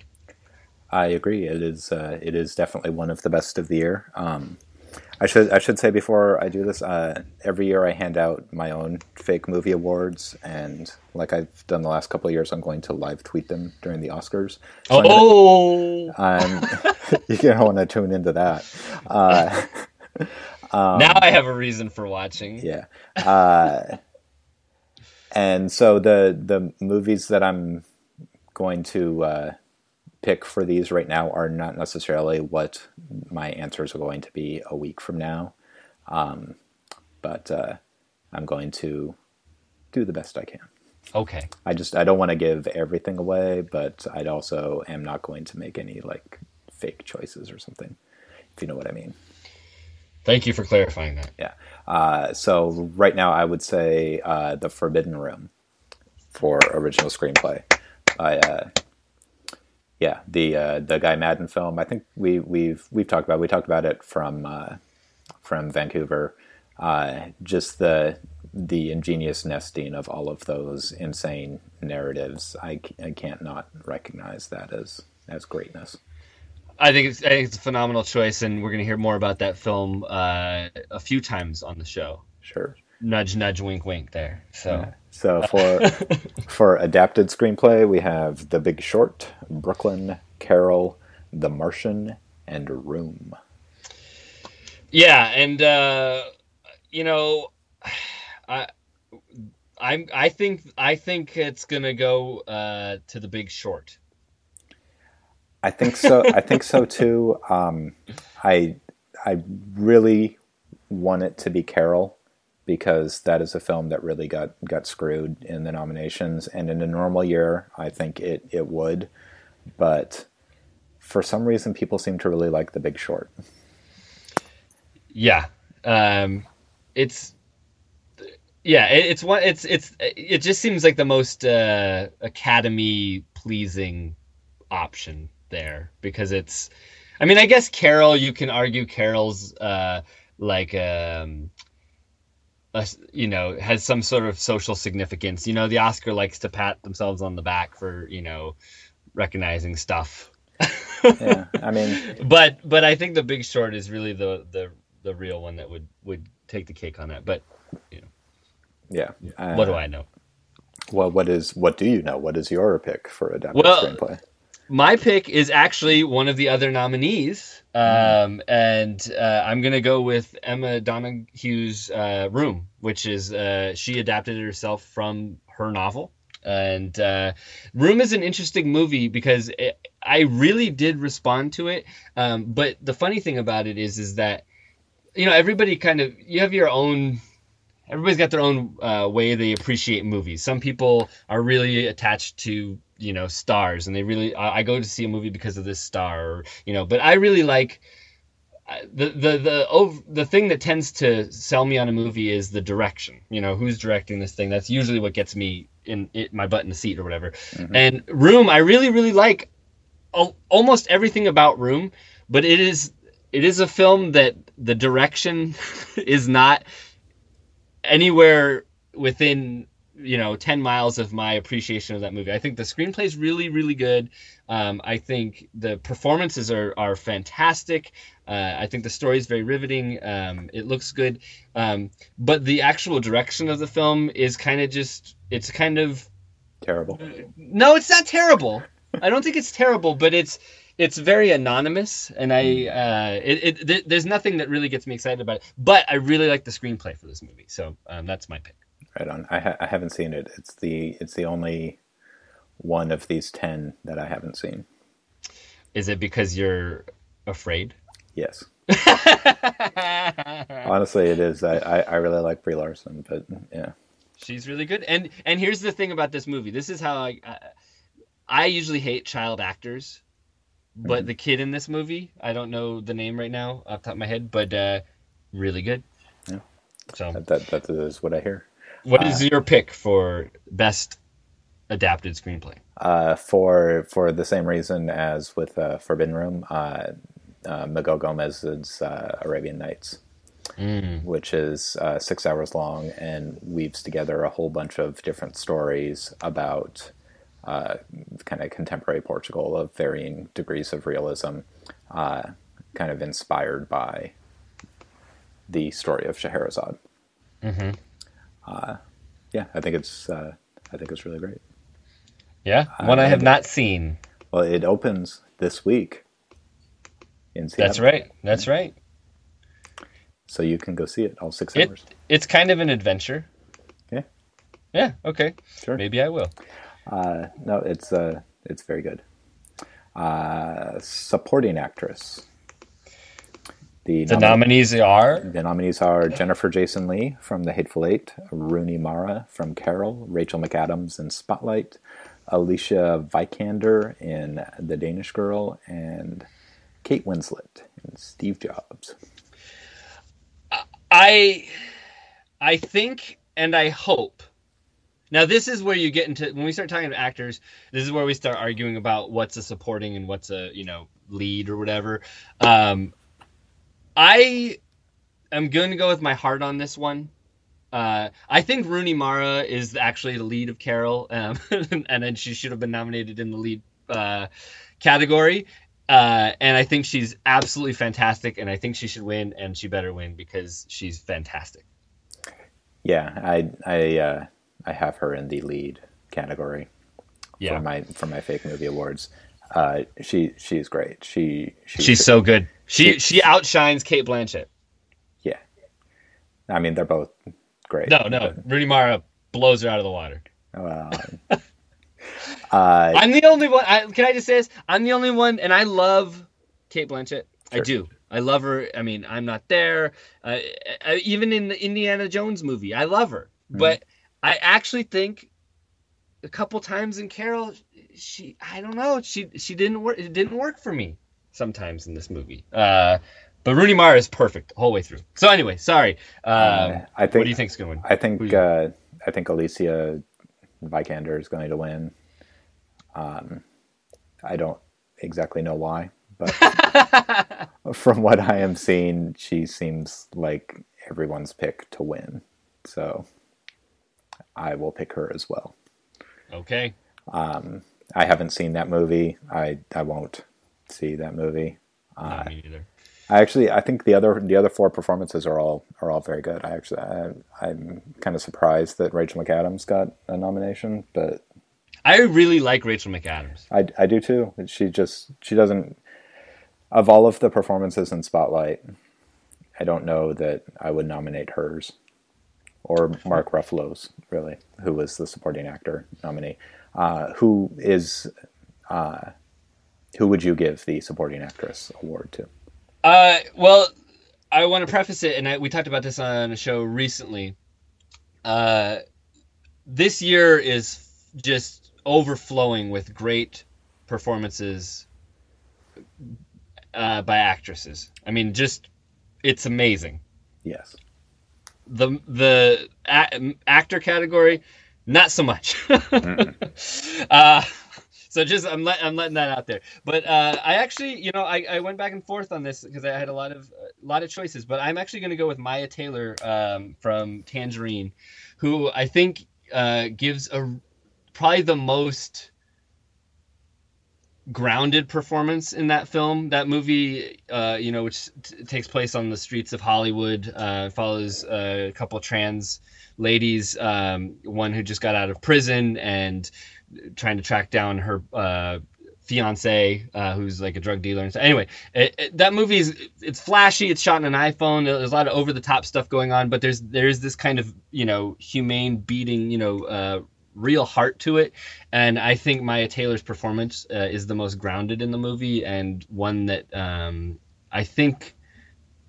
I agree. It is. It is definitely one of the best of the year. Um, I should. I should say before I do this. Uh, every year I hand out my own fake movie awards, and like I've done the last couple of years, I'm going to live tweet them during the Oscars. So I'm gonna- oh I'm, you're gonna want to tune into that. Uh, now i have a reason for watching yeah. Uh, and so the the movies that I'm going to uh, pick for these right now are not necessarily what my answers are going to be a week from now, um, but uh, I'm going to do the best I can. okay I just I don't want to give everything away, but I also am not going to make any like fake choices or something. If you know what I mean. thank you for clarifying that Yeah. Uh, so right now, I would say uh, the Forbidden Room for original screenplay. By, uh, yeah, the uh, the Guy Maddin film. I think we we've we've talked about we talked about it from uh, from Vancouver. Uh, just the the ingenious nesting of all of those insane narratives. I can't not recognize that as as greatness. I think it's I think it's a phenomenal choice, and we're gonna hear more about that film uh, a few times on the show. Sure. Nudge, nudge, wink, wink. There. So So for for adapted screenplay, we have The Big Short, Brooklyn, Carol, The Martian, and Room. yeah, and uh, you know, I. I'm. I think. I think it's gonna go uh, to the Big Short. I think so. I think so too. Um, I I really want it to be Carol because that is a film that really got got screwed in the nominations. And in a normal year, I think it it would, but for some reason, people seem to really like The Big Short. Yeah. Um, it's yeah, it, it's one. It's it's it just seems like the most uh, Academy pleasing option there because it's. I mean, I guess Carol. You can argue Carol's uh, like um, a, you know has some sort of social significance. You know, the Oscar likes to pat themselves on the back for you know recognizing stuff. yeah, I mean, but but I think the Big Short is really the the the real one that would would take the cake on that. But you know, yeah. Uh, what do I know? Well, what is what do you know? What is your pick for adapted Well, screenplay? My pick is actually one of the other nominees, um, and uh, I'm gonna go with Emma Donoghue's uh, Room, which is uh, she adapted it herself from her novel. And uh, Room is an interesting movie because it, I really did respond to it. Um, but the funny thing about it is, is that you know everybody kind of you have your own everybody's got their own uh, way they appreciate movies. Some people are really attached to you know stars, and they really I, I go to see a movie because of this star, or, you know. But I really like uh, the the the ov- the thing that tends to sell me on a movie is the direction. You know, who's directing this thing? That's usually what gets me in it, my butt in the seat or whatever. Mm-hmm. And Room, I really really like al- almost everything about Room, but it is it is a film that the direction is not anywhere within you know 10 miles of my appreciation of that movie i think the screenplay is really really good um, i think the performances are, are fantastic uh, i think the story is very riveting um, it looks good um, but the actual direction of the film is kind of just it's kind of Terrible. no, it's not terrible. I don't think it's terrible, but it's it's very anonymous, and I uh, it, it th- there's nothing that really gets me excited about it. But I really like the screenplay for this movie, so um, that's my pick. Right on. I, ha- I haven't seen it. It's the it's the only one of these ten that I haven't seen. Is it because you're afraid? Yes. Honestly, it is. I, I, I really like Brie Larson, but yeah. She's really good. And and here's the thing about this movie. This is how I I, I usually hate child actors, but the kid in this movie, I don't know the name right now off the top of my head, but uh, really good. Yeah. So, That, that, that is what I hear. What is your pick for best adapted screenplay? Uh, for for the same reason as with uh, Forbidden Room, uh, uh, Miguel Gomes's uh, Arabian Nights, which is uh, six hours long and weaves together a whole bunch of different stories about uh, kind of contemporary Portugal of varying degrees of realism, uh, kind of inspired by the story of Scheherazade. Uh, yeah, I think it's uh, I think it's really great. Yeah, one I have not seen. Well, it opens this week in Seattle. That's right. That's right. So you can go see it all six It hours. it's kind of an adventure. Yeah, Yeah. Okay. sure. Maybe I will. Uh, no, it's uh, it's very good. Uh, supporting actress. The, The nomi- nominees are the nominees are Jennifer Jason Lee from The Hateful Eight, Rooney Mara from Carol, Rachel McAdams in Spotlight, Alicia Vikander in The Danish Girl, and Kate Winslet in Steve Jobs. I I think and I hope. Now this is where you get into when we start talking about actors, this is where we start arguing about what's a supporting and what's a, you know, lead or whatever. Um I am going to go with my heart on this one. Uh, I think Rooney Mara is actually the lead of Carol, um, and then she should have been nominated in the lead uh, category. Uh, and I think she's absolutely fantastic, and I think she should win, and she better win because she's fantastic. Yeah, I I uh, I have her in the lead category Yeah, for my for my fake movie awards. Uh, she she's great. She, she she's so good. She she outshines Cate Blanchett. yeah. I mean, they're both great. No, no, Rooney Mara blows her out of the water. Uh, uh, I'm the only one. I, can I just say this? I'm the only one, and I love Cate Blanchett. I do. I love her. I mean, I'm not there. Uh, I, even in the Indiana Jones movie, I love her. But I actually think a couple times in Carol, she I don't know. She she didn't work. It didn't work for me sometimes in this movie. Uh, But Rooney Mara is perfect the whole way through. So anyway, sorry. Um, I think what do you think's going to win? I think uh, I think Alicia Vikander is going to win. Um, I don't exactly know why, but from what I am seeing, she seems like everyone's pick to win. So I will pick her as well. Okay. I haven't seen that movie. I I won't see that movie. Not uh, me either. I actually I think the other the other four performances are all are all very good. I actually I, I'm kind of surprised that Rachel McAdams got a nomination, but I really like Rachel McAdams. I, I do too. She just she doesn't of all of the performances in Spotlight, I don't know that I would nominate hers or Mark Ruffalo's really, who was the supporting actor nominee. Uh, who is uh, who would you give the supporting actress award to? Uh, well, I want to preface it, and I, we talked about this on a show recently. Uh, this year is just overflowing with great performances uh, by actresses. I mean, just it's amazing. Yes. The the a- actor category, not so much. uh, so just I'm let, I'm letting that out there. But uh, I actually, you know, I, I went back and forth on this because I had a lot of a lot of choices. But I'm actually going to go with Mya Taylor um, from Tangerine, who I think uh, gives a probably the most grounded performance in that film. That movie, uh, you know, which t- takes place on the streets of Hollywood, uh, follows a couple trans ladies, um, one who just got out of prison and trying to track down her uh, fiance, uh, who's like a drug dealer. And so, anyway, it, it, that movie is it's flashy. It's shot on an iPhone. There's a lot of over the top stuff going on, but there's there's this kind of you know humane beating, you know. Uh, real heart to it and i think mya taylor's performance uh, is the most grounded in the movie and one that um, i think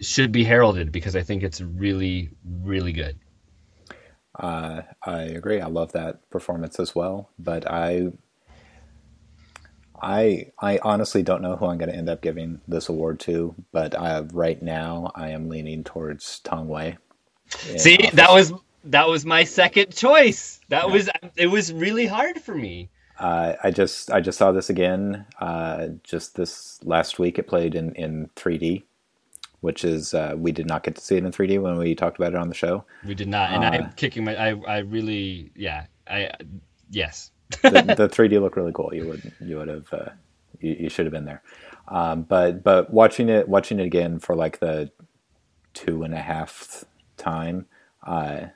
should be heralded because i think it's really really good Uh, I agree. I love that performance as well. But I, I, I honestly don't know who I'm going to end up giving this award to. But uh, right now, I am leaning towards Tang Wei. see Office. that was that was my second choice that was it was really hard for me Uh, I just I just saw this again. Uh, just this last week, it played in in 3D, which is uh, we did not get to see it in 3D when we talked about it on the show. we did not and Uh, i'm kicking my i i really yeah i yes the, the 3D looked really cool. You would you would have uh, you, you should have been there. Um, but but watching it watching it again for like the two and a half time, uh,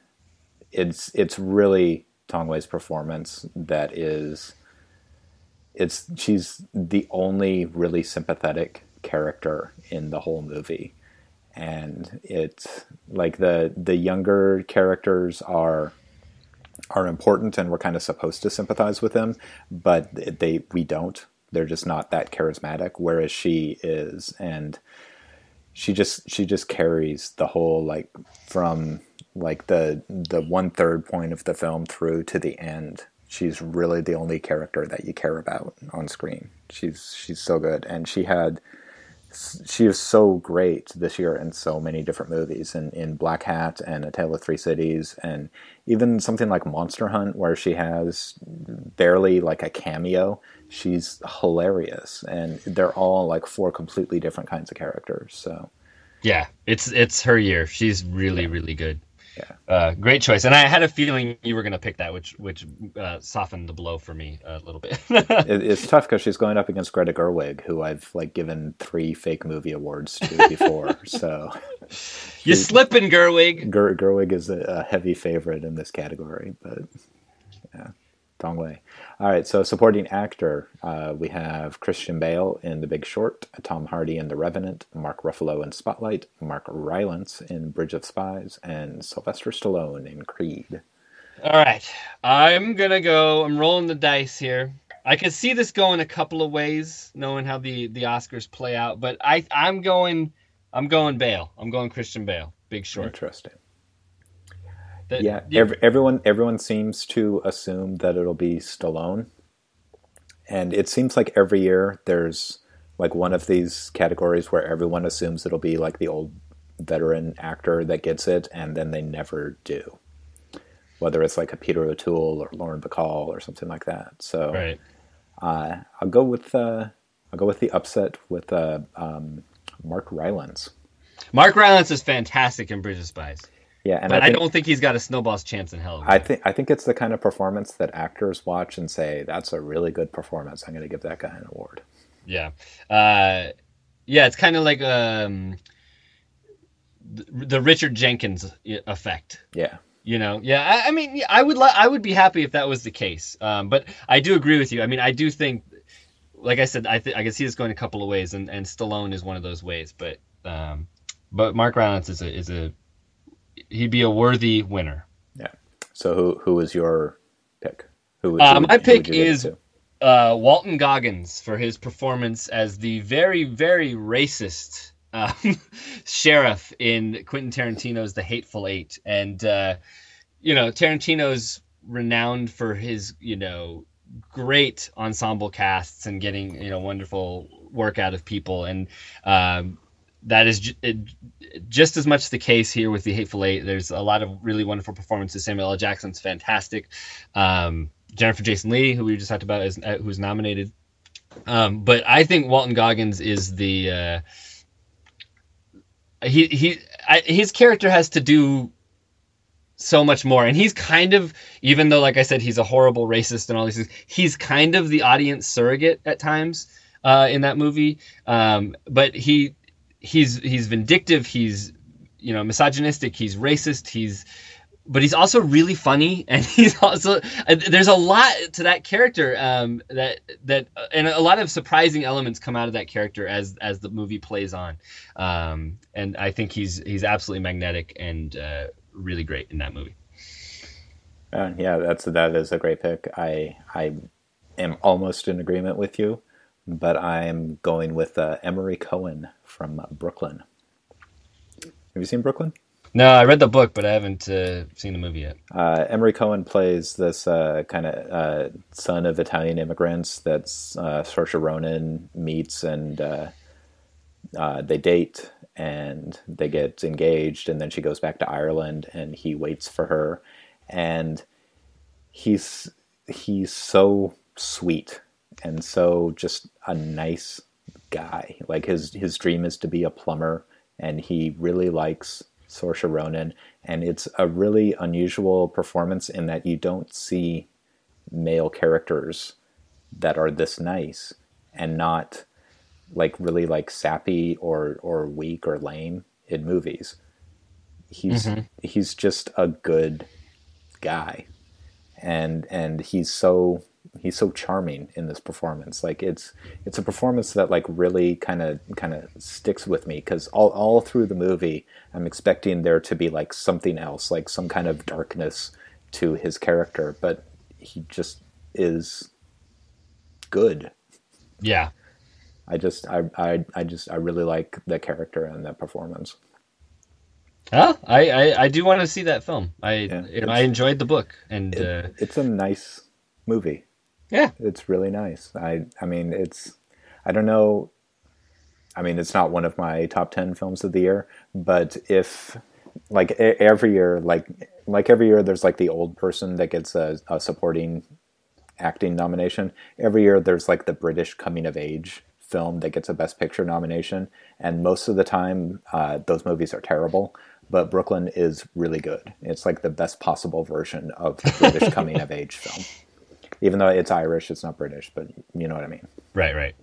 it's it's really Tang Wei's performance that is. It's she's the only really sympathetic character in the whole movie, and it's like the the younger characters are are important and we're kind of supposed to sympathize with them, but they we don't. They're just not that charismatic. Whereas she is, and she just she just carries the whole like from like the the one third point of the film through to the end. She's really the only character that you care about on screen. She's she's so good, and she had she is so great this year in so many different movies in, in Blackhat and A Tale of Three Cities and even something like Monster Hunt where she has barely like a cameo. She's hilarious and they're all like four completely different kinds of characters. So yeah it's it's her year she's really really good Yeah. uh, great choice and i had a feeling you were going to pick that which which uh, softened the blow for me a little bit it, it's tough because she's going up against Greta Gerwig, who I've like given three fake movie awards to before. so you're slipping gerwig Ger- Gerwig is a, a heavy favorite in this category, but yeah, Tang Wei. All right, so supporting actor, uh, we have Christian Bale in The Big Short, Tom Hardy in The Revenant, Mark Ruffalo in Spotlight, Mark Rylance in Bridge of Spies, and Sylvester Stallone in Creed. All right, I'm gonna go. I'm rolling the dice here. I could see this going a couple of ways, knowing how the the Oscars play out. But I I'm going I'm going Bale. I'm going Christian Bale. Big Short. Interesting. That- Yeah, ev- everyone everyone seems to assume that it'll be Stallone, and it seems like every year there's like one of these categories where everyone assumes it'll be like the old veteran actor that gets it, and then they never do. Whether it's like a Peter O'Toole or Lauren Bacall or something like that. So Right. uh, I'll go with uh, I'll go with the upset with uh, um, Mark Rylance. Mark Rylance is fantastic in Bridge of Spies, Yeah, and but I, I, don't think he's got a snowball's chance in hell. I think I think it's the kind of performance that actors watch and say that's a really good performance. I'm going to give that guy an award. Yeah. Uh, yeah, it's kind of like um, the, the Richard Jenkins effect. Yeah, You know, yeah. I, I mean, I would li- I would be happy if that was the case. Um, but I do agree with you. I mean, I do think, like I said, I th- I can see this going a couple of ways, and, and Stallone is one of those ways. But um, but Mark Rylance is a is a he'd be a worthy winner. yeah. So who who is your pick? Who, who Uh, my who pick would you give it is- uh, Walton Goggins for his performance as the very, very racist um, sheriff in Quentin Tarantino's The Hateful Eight. And, uh, you know, Tarantino's renowned for his, you know, great ensemble casts and getting, you know, wonderful work out of people. And um, that is just as much the case here with The Hateful Eight. There's a lot of really wonderful performances. Samuel L. Jackson's fantastic. Um, Jennifer Jason Lee, who we just talked about, is uh, who's nominated. Um, but I think Walton Goggins is the uh, he he I, his character has to do so much more, and he's kind of even though, like I said, he's a horrible racist and all these things. He's kind of the audience surrogate at times uh, in that movie. Um, but he he's he's vindictive. He's you know misogynistic. He's racist. He's but he's also really funny and he's also there's a lot to that character um, that that and a lot of surprising elements come out of that character as as the movie plays on um, and i think he's he's absolutely magnetic and uh, really great in that movie Uh, yeah, that's that is a great pick. I I am almost in agreement with you, but I'm going with uh, Emory Cohen from Brooklyn. Have you seen Brooklyn? no i read the book but i haven't uh, seen the movie yet Uh, Emory Cohen plays this uh, kind of uh, son of Italian immigrants that uh, Saoirse Ronan meets, and uh, uh, they date, and they get engaged, and then she goes back to Ireland, and he waits for her, and he's he's so sweet and so just a nice guy. Like his his dream is to be a plumber, and he really likes Saoirse Ronan, and it's a really unusual performance in that you don't see male characters that are this nice and not like really like sappy or or weak or lame in movies. He's mm-hmm. he's just a good guy and and he's so he's so charming in this performance. Like it's it's a performance that like really kind of kind of sticks with me because all, all through the movie i'm expecting there to be like something else like some kind of darkness to his character but he just is good. Yeah. I just i i, I just i really like the character and that performance. Huh? I, I, I do want to see that film. I Yeah, I enjoyed the book, and uh, it's a nice movie yeah, it's really nice. I I mean it's I don't know I mean it's not one of my top 10 films of the year, but if like every year like like every year there's like the old person that gets a, a supporting acting nomination. Every year there's like the British coming of age film that gets a best picture nomination and most of the time uh, those movies are terrible but Brooklyn is really good. It's like the best possible version of the British coming of age film even though it's Irish, it's not British, but you know what I mean. right, right.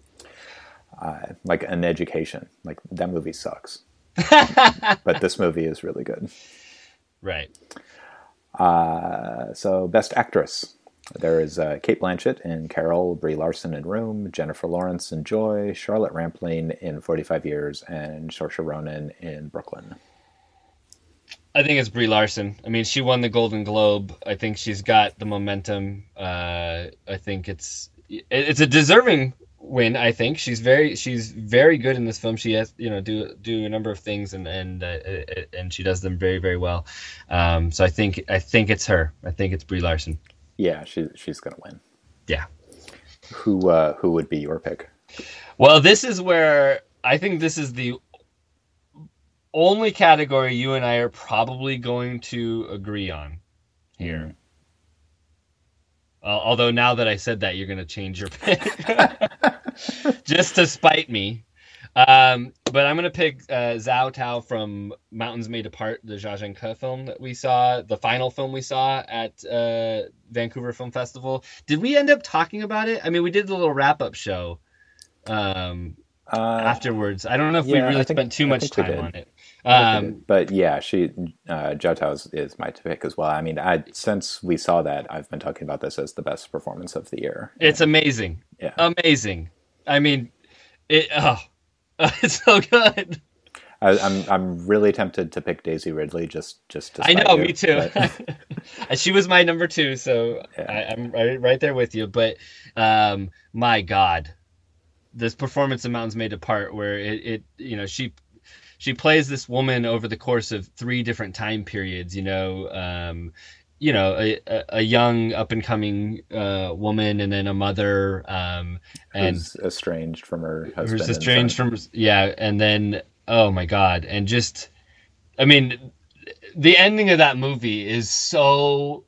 Like an education, like that movie sucks, but this movie is really good. Right. Uh, so, best actress. There is uh, Cate Blanchett in Carol, Brie Larson in Room, Jennifer Lawrence in Joy, Charlotte Rampling in 45 Years, and Saoirse Ronan in Brooklyn. I think it's Brie Larson. I mean, she won the Golden Globe. I think she's got the momentum. Uh, I think it's it's a deserving win. I think she's very she's very good in this film. She has you know do do a number of things and and uh, and she does them very very well. Um, so I think I think it's her. I think it's Brie Larson. Yeah, she, she's going to win. Yeah. Who uh, who would be your pick? Well, this is where I think this is the only category you and I are probably going to agree on here. Uh, although now that I said that, you're going to change your pick just to spite me. Um, but I'm going to pick uh, Zhao Tao from Mountains May Depart, the Jia Zhangke film that we saw, the final film we saw at uh, Vancouver Film Festival. Did we end up talking about it? I mean, we did the little wrap up show um, Uh, afterwards. I don't know if yeah, we really think- spent too I much time on it. Um, but yeah, she uh, is, is my pick as well. I mean, I since we saw that, I've been talking about this as the best performance of the year. it's amazing. Yeah. Amazing. I mean, it, oh, it's so good. I, I'm I'm really tempted to pick Daisy Ridley just just to I know, you, me too. but- she was my number two, so Yeah. I, I'm right, right there with you. But um, my God, this performance of Mountains May Depart, where it, it, you know, she she plays this woman over the course of three different time periods. You know, um, you know, a, a, young up and coming uh, woman, and then a mother, um, and who's estranged from her husband. who's estranged from yeah and then oh my god and just i mean the ending of that movie is so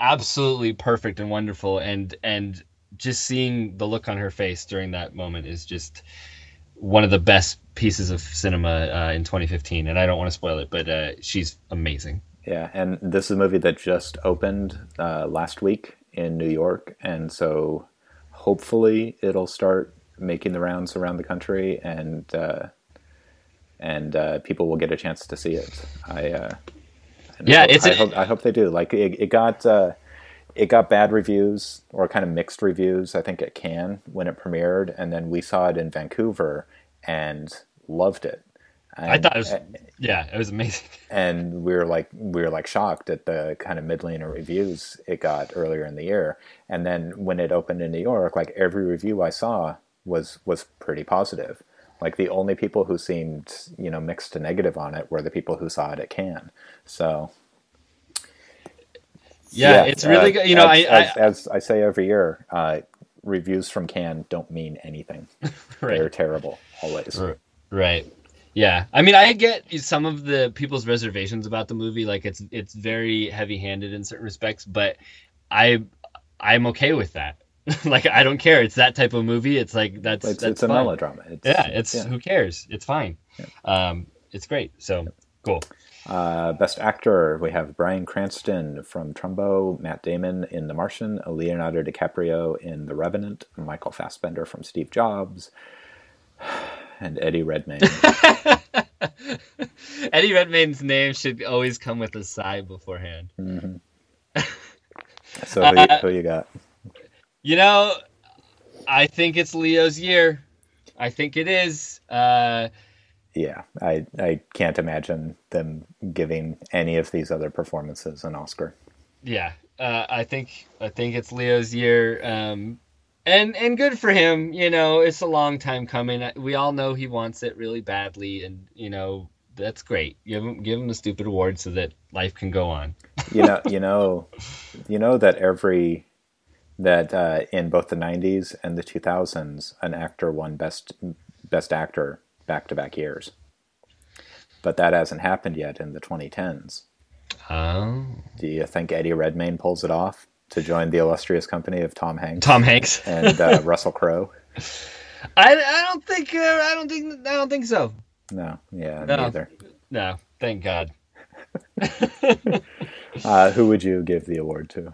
absolutely perfect and wonderful and and just seeing the look on her face during that moment is just one of the best pieces of cinema uh, in 2015 and i don't want to spoil it but uh, she's amazing Yeah, and this is a movie that just opened uh, last week in New York, and so hopefully it'll start making the rounds around the country, and uh, and uh, people will get a chance to see it. I uh, I Yeah, hope- it's I a- hope I hope they do. Like it, it got uh, it got bad reviews or kind of mixed reviews. I think at Cannes when it premiered, and then we saw it in Vancouver and loved it. i thought it was uh, yeah it was amazing and we were like we were like shocked at the kind of middling reviews it got earlier in the year and then when it opened in new york like every review i saw was was pretty positive like the only people who seemed you know mixed to negative on it were the people who saw it at cannes so yeah, it's really uh, good you know as, I, I as, as i say every year uh, reviews from Cannes don't mean anything Right. they're terrible always Right. Yeah. I mean, I get some of the people's reservations about the movie. Like it's it's very heavy-handed in certain respects, but I I'm okay with that. like I don't care. It's that type of movie. It's like that's it's, that's it's a fine. melodrama it's, Yeah. It's yeah. who cares? It's fine. Um, it's great. So cool. Uh, best actor, we have Bryan Cranston from Trumbo, Matt Damon in The Martian, Leonardo DiCaprio in The Revenant, Michael Fassbender from Steve Jobs, and Eddie Redmayne. Eddie Redmayne's name should always come with a sigh beforehand. so who, you- who you got? You know, I think it's Leo's year. I think it is. Uh, Yeah, I, I can't imagine them giving any of these other performances an Oscar. yeah, uh, I think I think it's Leo's year, um, and and good for him. You know, it's a long time coming. We all know he wants it really badly, and you know that's great. Give him give him the stupid award so that life can go on. You know, you know, you know that every that uh, in both the '90s and the 2000s, an actor won best best actor back to back years, but that hasn't happened yet in the 2010s. Oh, Do you think Eddie Redmayne pulls it off to join the illustrious company of Tom Hanks Tom Hanks. and uh, Russell Crowe? I, I don't think uh, I don't think I don't think so. No, yeah, No. neither. No, thank God. Uh, who would you give the award to?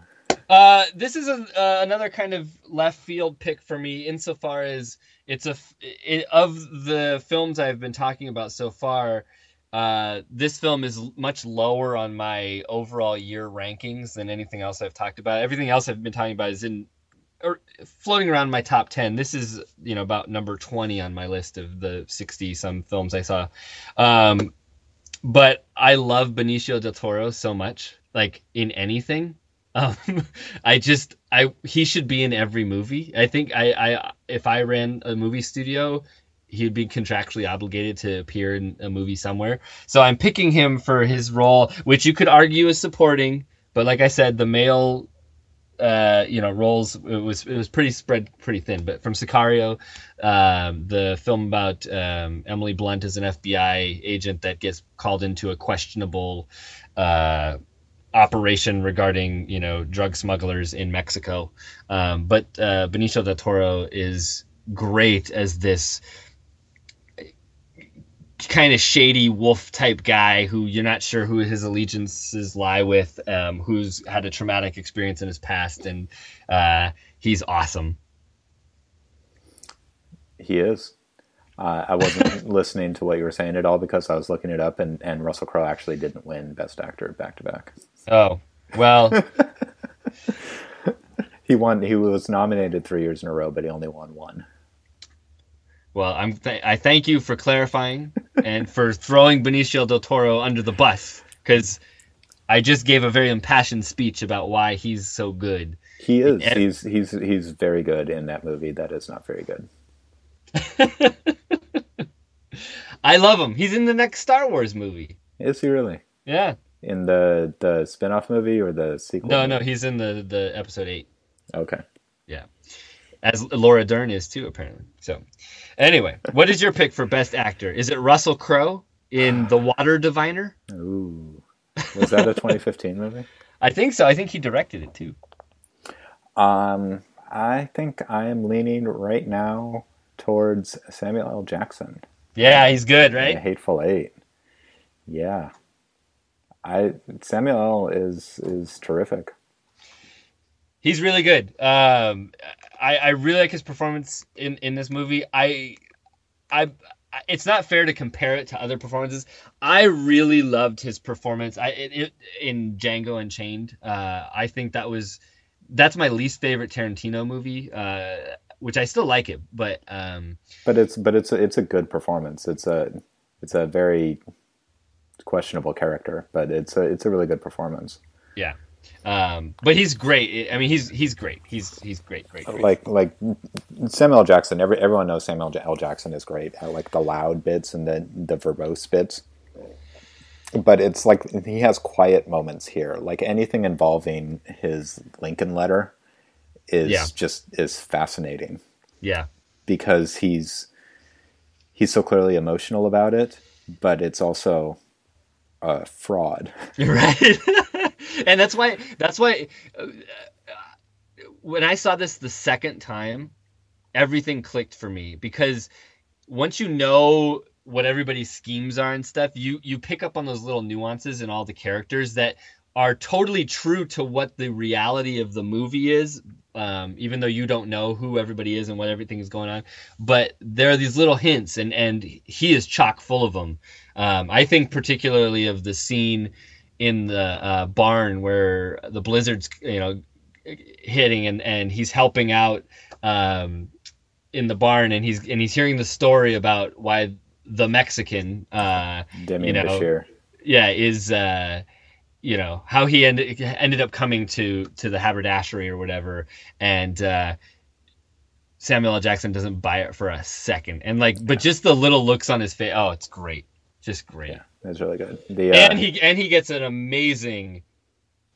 Uh, this is a, uh, another kind of left field pick for me, insofar as it's a it, of the films I've been talking about so far. Uh, this film is much lower on my overall year rankings than anything else I've talked about. Everything else I've been talking about is in or floating around my top 10. This is, you know, about number 20 on my list of the 60 some films I saw. Um, but I love Benicio del Toro so much, like in anything. Um, I just I he should be in every movie. I think I I if I ran a movie studio, he'd be contractually obligated to appear in a movie somewhere. So I'm picking him for his role, which you could argue is supporting, but like I said, the male uh, you know roles. It was it was pretty spread pretty thin. But from Sicario, um, the film about um, Emily Blunt as an FBI agent that gets called into a questionable uh, operation regarding you know drug smugglers in Mexico. Um, but uh, Benicio del Toro is great as this kind of shady wolf type guy who you're not sure who his allegiances lie with, um, who's had a traumatic experience in his past, and uh, he's awesome. He is. Uh, I wasn't listening to what you were saying at all because I was looking it up, and, and Russell Crowe actually didn't win Best Actor back to back. Oh well, he won. He was nominated three years in a row, but he only won one. Well, I'm th- I thank you for clarifying and for throwing Benicio del Toro under the bus because I just gave a very impassioned speech about why he's so good. He is. And, he's he's he's very good in that movie. That is not very good. I love him. He's in the next Star Wars movie. Is he really? Yeah. In the the spin-off movie or the sequel? No, movie? no, he's in the the episode 8. Okay. Yeah. As Laura Dern is too apparently. So, anyway, what is your pick for best actor? Is it Russell Crowe in The Water Diviner? Ooh. Was that a 2015 movie? I think so. I think he directed it too. Um, I think I am leaning right now towards Samuel L. Jackson. Yeah, he's good, right? Hateful Eight. Yeah, I Samuel L. is is terrific. He's really good. Um, I I really like his performance in in this movie. I I it's not fair to compare it to other performances. I really loved his performance. I it, it, in Django Unchained. Uh, I think that was that's my least favorite Tarantino movie. Uh, which I still like it, but um, but it's but it's a, it's a good performance. It's a it's a very questionable character, but it's a it's a really good performance. Yeah. Um, but he's great. I mean, he's he's great. He's he's great, great. great. Like like Samuel L. Jackson. Every everyone knows Samuel L. Jackson is great. I like the loud bits and the the verbose bits. But it's like he has quiet moments here. Like anything involving his Lincoln letter, is yeah. just is fascinating. Yeah. Because he's he's so clearly emotional about it, but it's also a fraud. Right. and that's why that's why uh, when I saw this the second time, everything clicked for me because once you know what everybody's schemes are and stuff, you you pick up on those little nuances in all the characters that are totally true to what the reality of the movie is, um, even though you don't know who everybody is and what everything is going on. But there are these little hints, and and he is chock full of them. Um, I think particularly of the scene in the uh, barn where the blizzard's you know hitting, and and he's helping out um, in the barn, and he's and he's hearing the story about why the Mexican, uh, Demi you know, Bichir. yeah, is. Uh, you know how he ended ended up coming to to the haberdashery or whatever. And uh samuel l. Jackson doesn't buy it for a second. And like but just the little looks on his face oh it's great. Just great. Yeah that's really good. The, uh... and he and he gets an amazing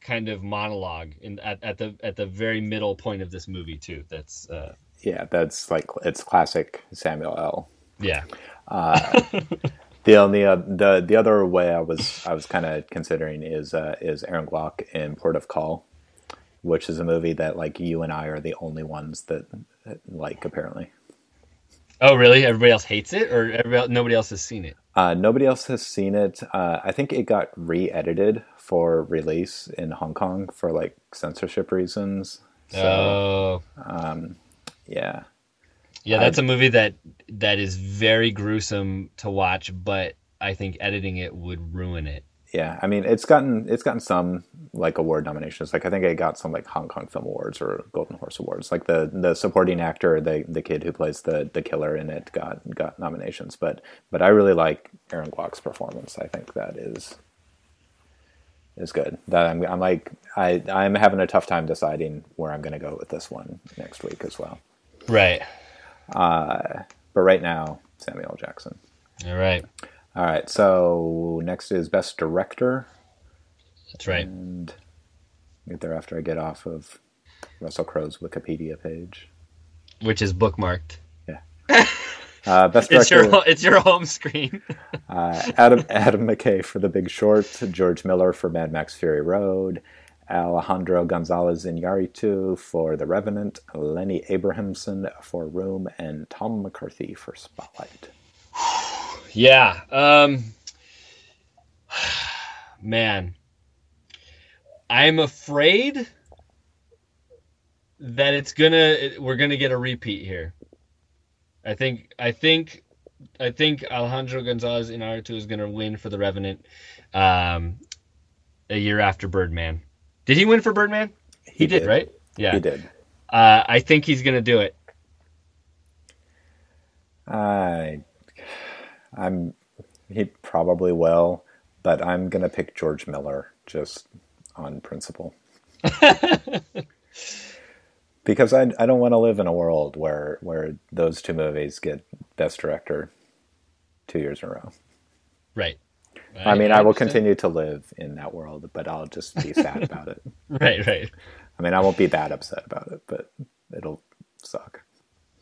kind of monologue in at, at the at the very middle point of this movie too. That's uh yeah that's like it's classic samuel l. Yeah. Uh the only uh, the the other way I was I was kind of considering is uh, is Aaron Kwok in Port of Call, which is a movie that like you and I are the only ones that, that like apparently. Oh really? Everybody else hates it, or nobody else has seen it? Uh, nobody else has seen it. Uh, I think it got re-edited for release in Hong Kong for like censorship reasons. So, oh. Um, yeah. Yeah, that's I, a movie that that is very gruesome to watch, but I think editing it would ruin it. Yeah, I mean, it's gotten it's gotten some like award nominations. Like I think it got some like Hong Kong Film Awards or Golden Horse Awards. Like the the supporting actor, the the kid who plays the the killer in it got got nominations. But but I really like Aaron Kwok's performance. I think that is is good. That I'm I'm like I I'm having a tough time deciding where I'm going to go with this one next week as well. Right. Uh, but right now, Samuel Jackson. All right. All right. So next is Best Director. That's right. And get there after I get off of Russell Crowe's Wikipedia page. which is bookmarked. Yeah. Uh, best It's director, your it's your home screen. uh, Adam Adam McKay for The Big Short, George Miller for Mad Max Fury Road, Alejandro Gonzalez Iñárritu for The Revenant, Lenny Abrahamson for Room, and Tom McCarthy for Spotlight. Yeah. Um man. I'm afraid that it's gonna we're gonna get a repeat here. I think I think I think Alejandro Gonzalez Inarritu is gonna win for the Revenant um a year after Birdman. Did he win for Birdman? He, did, right? Yeah. He did. Uh, I think he's gonna do it. I, I'm, he probably will, but I'm gonna pick George Miller just on principle. because I, I don't want to live in a world where where those two movies get Best Director two years in a row. Right. I, mean, I will continue to live in that world, but I'll just be sad about it. Right, right. I mean, I won't be that upset about it, but it'll suck.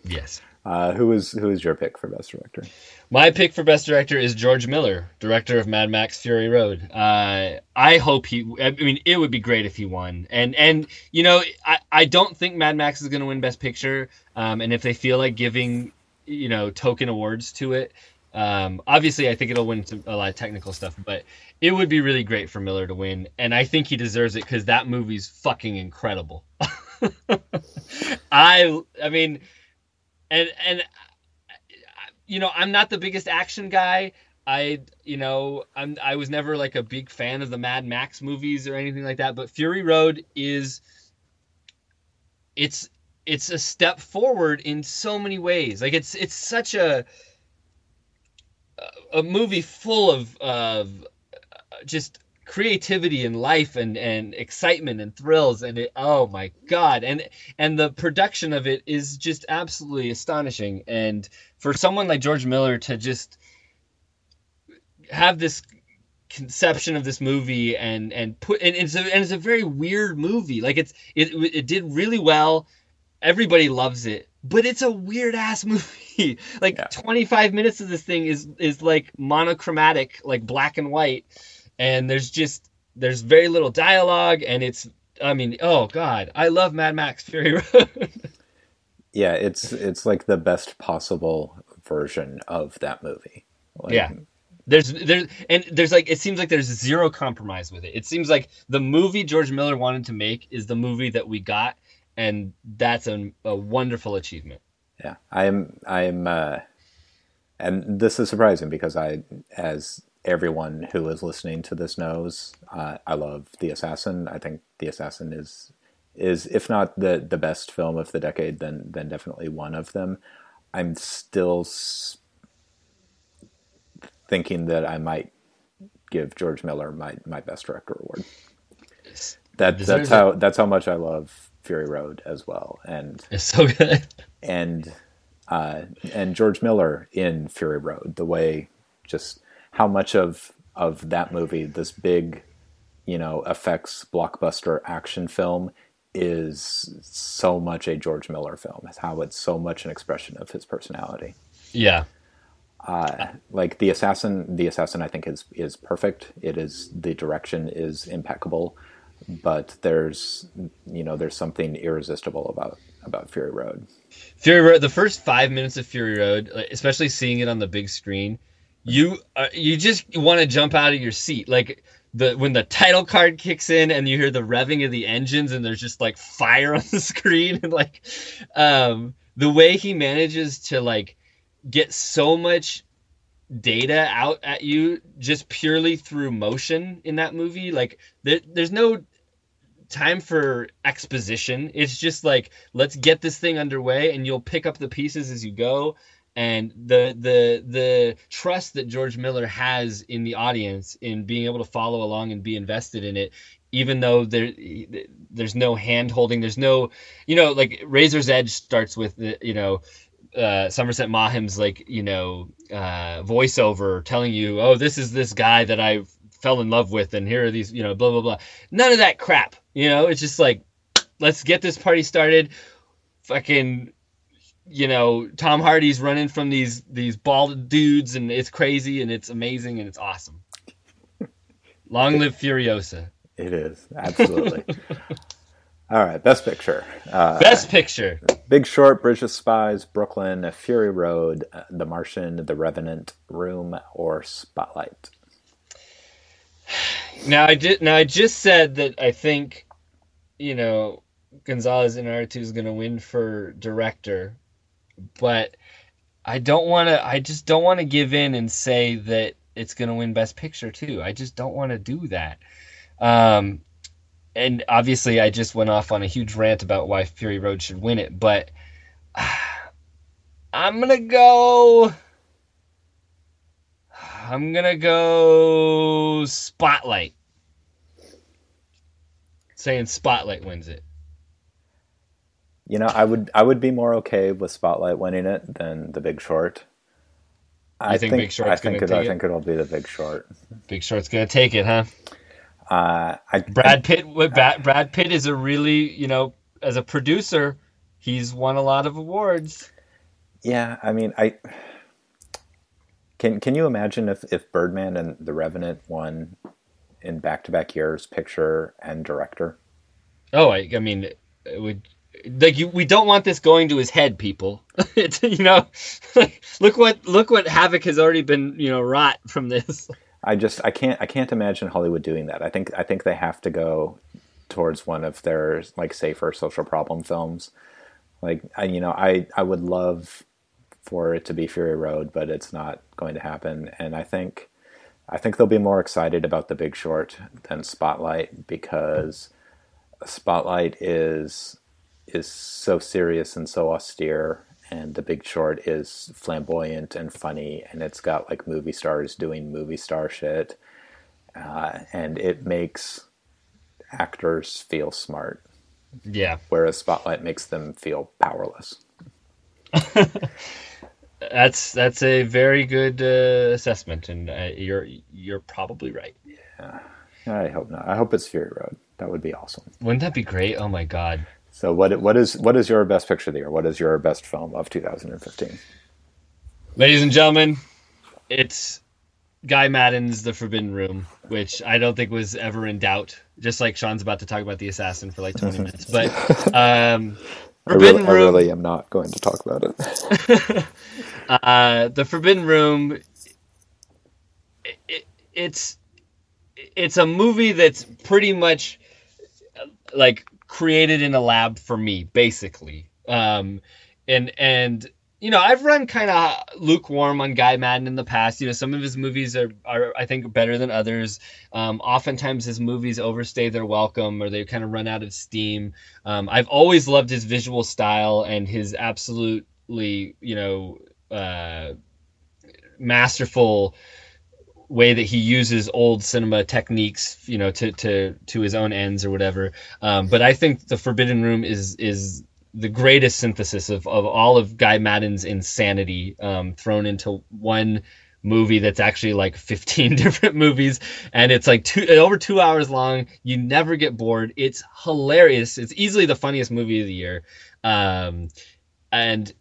Yes. Uh, who is who is your pick for Best Director? My pick for best director is George Miller, director of Mad Max Fury Road. Uh, I hope he. I mean, it would be great if he won. And and you know, I, I don't think Mad Max is going to win Best Picture. Um, and if they feel like giving, you know, token awards to it, um, obviously I think it'll win some, a lot of technical stuff. But it would be really great for Miller to win, and I think he deserves it because that movie's fucking incredible. I I mean, and and you know, I'm not the biggest action guy. I, you know, I'm I was never like a big fan of the Mad Max movies or anything like that, but Fury Road is it's it's a step forward in so many ways. Like it's it's such a a movie full of of uh, just creativity and life and and excitement and thrills and it oh my god. And and the production of it is just absolutely astonishing. And for someone like George Miller to just have this conception of this movie and and put and it's a, and it's a very weird movie. Like it's it it did really well. Everybody loves it but it's a weird ass movie like Yeah. 25 minutes of this thing is is like monochromatic like black and white and there's just there's very little dialogue and it's i mean oh god i love mad max fury road Yeah, it's it's like the best possible version of that movie. Like, Yeah. there's there's and there's like it seems like there's zero compromise with it it seems like the movie george miller wanted to make is the movie that we got and that's a, a wonderful achievement Yeah, I'm. I'm. Uh, and this is surprising because I, as everyone who is listening to this knows, uh, I love The Assassin. I think The Assassin is, is if not the the best film of the decade, then then definitely one of them. I'm still s- thinking that I might give George Miller my my best director award. That that's how that's how much I love Fury Road as well, and it's so good and uh, and George Miller in Fury Road, the way just how much of of that movie, this big, you know, effects blockbuster action film, is so much a George Miller film. It's how it's so much an expression of his personality. yeah Like the assassin, the assassin, I think is is perfect. It is the direction is impeccable, but there's you know there's something irresistible about about Fury Road. Fury Road. The first five minutes of Fury Road, especially seeing it on the big screen, you uh, you just want to jump out of your seat. Like the when the title card kicks in and you hear the revving of the engines and there's just like fire on the screen and like um, the way he manages to like get so much data out at you just purely through motion in that movie. Like there, there's no time for exposition. It's just like let's get this thing underway, and you'll pick up the pieces as you go. And the the the trust that George Miller has in the audience in being able to follow along and be invested in it, even though there there's no hand holding, there's no you know like Razor's Edge starts with the you know uh, Somerset Maugham's like you know uh, voiceover telling you, oh, this is this guy that I fell in love with, and here are these you know blah blah blah. None of that crap. You know, it's just like let's get this party started. Fucking you know, Tom Hardy's running from these these bald dudes and it's crazy and it's amazing and it's awesome. Long live Furiosa. It is absolutely. All right, best picture. Uh, Best picture. Big Short, Bridge of Spies, Brooklyn, Fury Road, uh, The Martian, The Revenant, Room, or Spotlight. Now I did. Now I just said that I think, you know, Gonzalez Inarritu is going to win for director, but I don't want to. I just don't want to give in and say that it's going to win Best Picture too. I just don't want to do that. Um, and obviously, I just went off on a huge rant about why Fury Road should win it, but I'm gonna go. I'm gonna go Spotlight. Saying Spotlight wins it. You know, I would I would be more okay with Spotlight winning it than The Big Short. I think Big Short's I think gonna it, I take it? think it'll be The Big Short. Big Short's gonna take it, huh? Uh, I Brad Pitt. Brad, Brad Pitt is a really, you know, as a producer, he's won a lot of awards. Yeah, I mean, I can. Can you imagine if if Birdman and The Revenant won in back to back years, picture and director? Oh, I, I mean, it would like you. We don't want this going to his head, people. it's, you know, look what look what havoc has already been, you know, wrought from this. I just I can't I can't imagine Hollywood doing that. I think I think they have to go towards one of their like safer social problem films. Like I you know I I would love for it to be Fury Road, but it's not going to happen. And I think I think they'll be more excited about The Big Short than Spotlight because Spotlight is is so serious and so austere and The Big Short is flamboyant and funny and it's got like movie stars doing movie star shit uh, and it makes actors feel smart Yeah, whereas Spotlight makes them feel powerless. that's that's a very good uh, assessment, and uh, you're you're probably right. Yeah, I hope not. I hope it's Fury Road. That would be awesome. Wouldn't that be great? Oh my god. So what what is what is your best picture of the year? What is your best film of 2015? Ladies and gentlemen, it's Guy Maddin's The Forbidden Room, which I don't think was ever in doubt. Just like Sean's about to talk about The Assassin for like 20 minutes. But um, I Forbidden really, I really am not going to talk about it. uh, The Forbidden Room, it, it, it's it's a movie that's pretty much like created in a lab for me, basically. Um, and and you know, I've run kind of lukewarm on Guy Maddin in the past. You know, some of his movies are, are I think, better than others. Um, oftentimes, his movies overstay their welcome or they kind of run out of steam. Um, I've always loved his visual style and his absolutely, you know, uh, masterful way that he uses old cinema techniques, you know, to to to his own ends or whatever. Um, but I think the Forbidden Room is is the greatest synthesis of, of all of Guy Maddin's insanity um, thrown into one movie that's actually like 15 different movies and it's like two over two hours long. You never get bored. It's hilarious. It's easily the funniest movie of the year. Um, and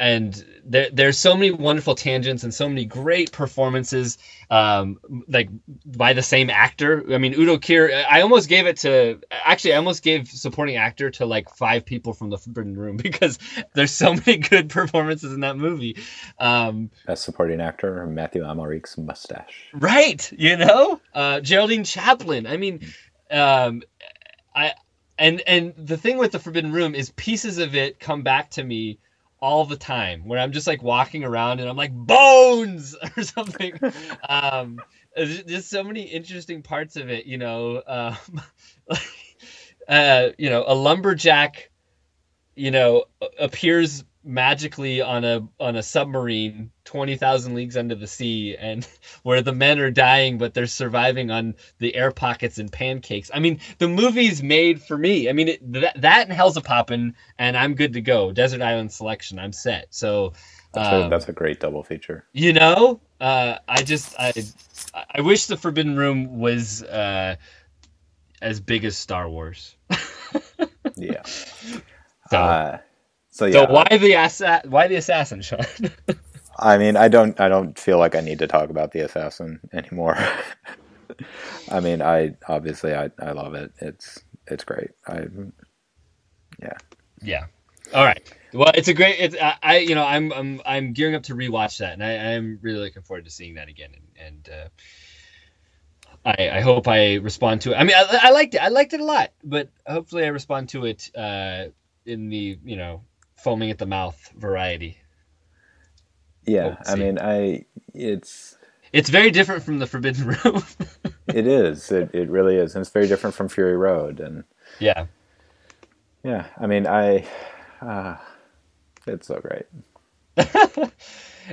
and there, there's so many wonderful tangents and so many great performances um, like by the same actor. I mean udo kier i almost gave it to actually i almost gave supporting actor to like five people from the forbidden room because there's so many good performances in that movie. Um, Best supporting actor Mathieu Amalric's mustache. right you know? Uh, geraldine chaplin. I mean um, i and and the thing with the forbidden room is pieces of it come back to me all the time where i'm just like walking around and i'm like bones or something. Um there's so many interesting parts of it you know um like, uh you know a lumberjack you know appears magically on a on a submarine 20,000 leagues under the sea and where the men are dying but they're surviving on the air pockets and pancakes. I mean, the movie's made for me. I mean, it, that, that and Hellzapoppin' and I'm good to go. Desert Island Selection, I'm set. So That's, a, um, that's a great double feature. you know, uh, I just I I wish the Forbidden Room was uh, as big as Star Wars. yeah. So, Uh, so so yeah. why the assa- why the assassin, Sean? I mean, I don't, I don't feel like I need to talk about the assassin anymore. I mean, I obviously, I, I love it. It's, it's great. I, yeah. Yeah. All right. Well, it's a great. It's I, I you know I'm I'm I'm gearing up to rewatch that, and I I'm really looking forward to seeing that again. And, and uh, I I hope I respond to it. I mean, I, I liked it. I liked it a lot, but hopefully I respond to it uh, in the you know foaming at the mouth variety. Yeah. I mean, I, it's, It's very different from the Forbidden Room. it is, it, it really is. And it's very different from Fury Road. And yeah. yeah, I mean, I, uh, it's so great.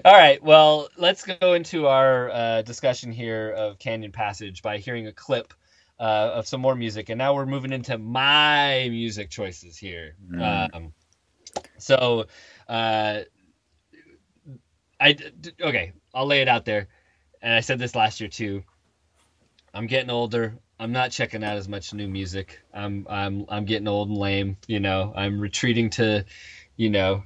All right. Well, let's go into our uh, discussion here of Canyon Passage by hearing a clip uh, of some more music, and now we're moving into my music choices here. Um, so, uh, I okay. I'll lay it out there, and I said this last year too. I'm getting older. I'm not checking out as much new music. I'm I'm I'm getting old and lame. You know, I'm retreating to, you know,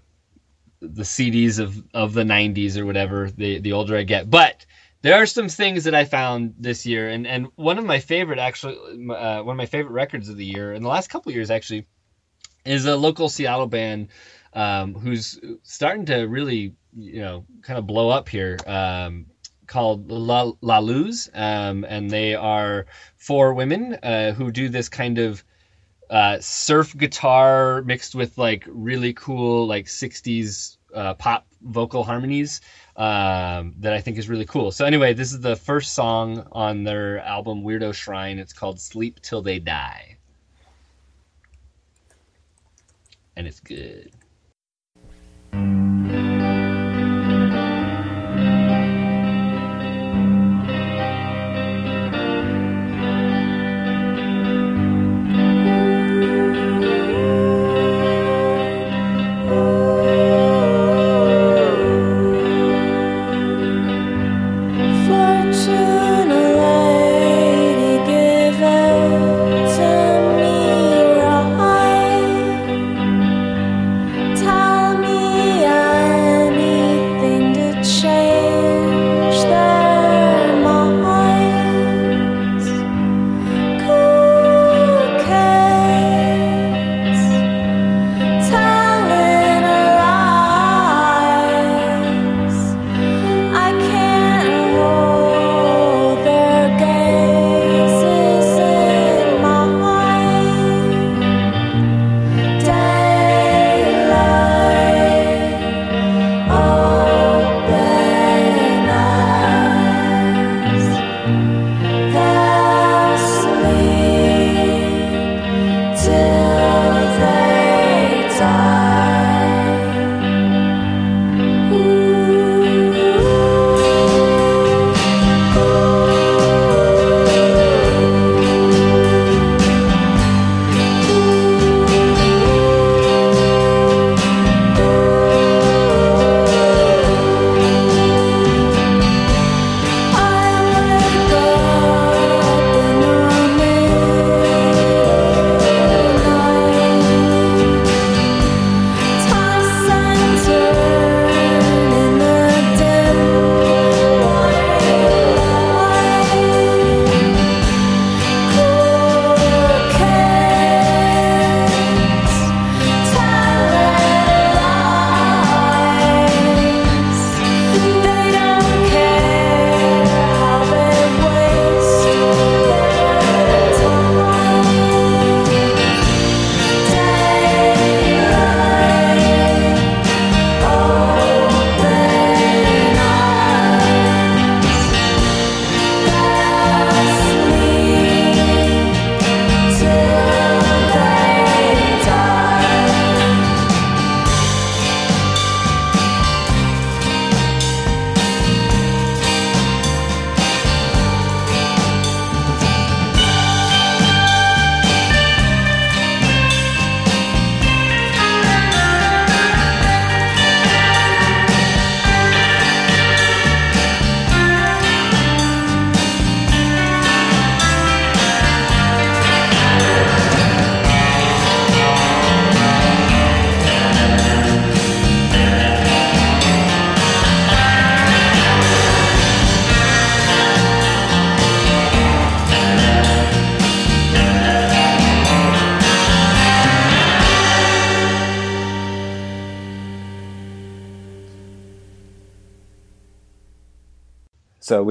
the CDs of of the 90s or whatever. The the older I get, but there are some things that I found this year, and and one of my favorite actually, uh, one of my favorite records of the year in the last couple years actually, is a local Seattle band um, who's starting to really you know kind of blow up here. Um, called La, La Luz, um, and they are four women uh, who do this kind of uh, surf guitar mixed with like really cool like 60s uh, pop vocal harmonies um, that I think is really cool. So anyway, this is the first song on their album Weirdo Shrine. It's called Sleep Till They Die. And it's good.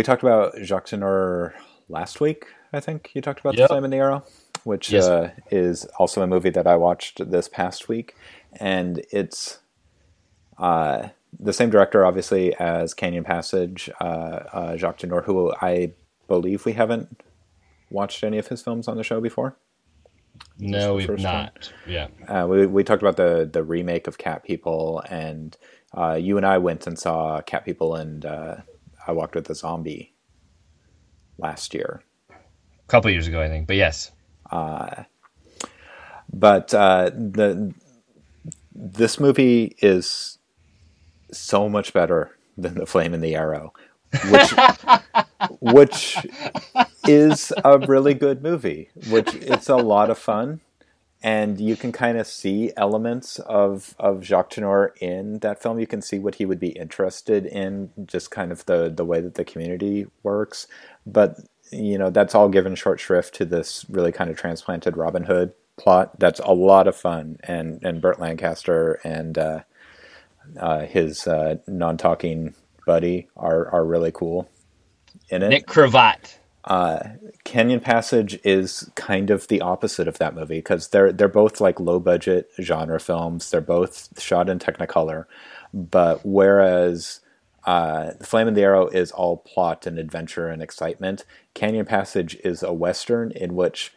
Talked about Jacques Tourneur last week. I think you talked about Yep. The Flame and the Arrow, which Yes. uh, is also a movie that I watched this past week, and it's uh, the same director, obviously, as Canyon Passage, uh, uh, Jacques Tourneur, who I believe we haven't watched any of his films on the show before. No, we've first one? not. Yeah. Uh, we we talked about the the remake of Cat People, and uh, you and I went and saw Cat People, and uh, I walked with a zombie last year. A couple years ago, I think. But yes. But uh, the this movie is so much better than the Flame and the Arrow, which which is a really good movie. Which it's a lot of fun, and you can kind of see elements of of Jacques Tourneur in that film. You can see what he would be interested in, just kind of the the way that the community works. But you know that's all given short shrift to this really kind of transplanted Robin Hood plot. That's a lot of fun, and and Burt Lancaster and uh, uh, his uh, non-talking buddy are are really cool in it. Nick Cravat. Canyon Passage is kind of the opposite of that movie because they're they're both like low budget genre films. They're both shot in Technicolor, but whereas uh, Flame and the Arrow is all plot and adventure and excitement, Canyon Passage is a western in which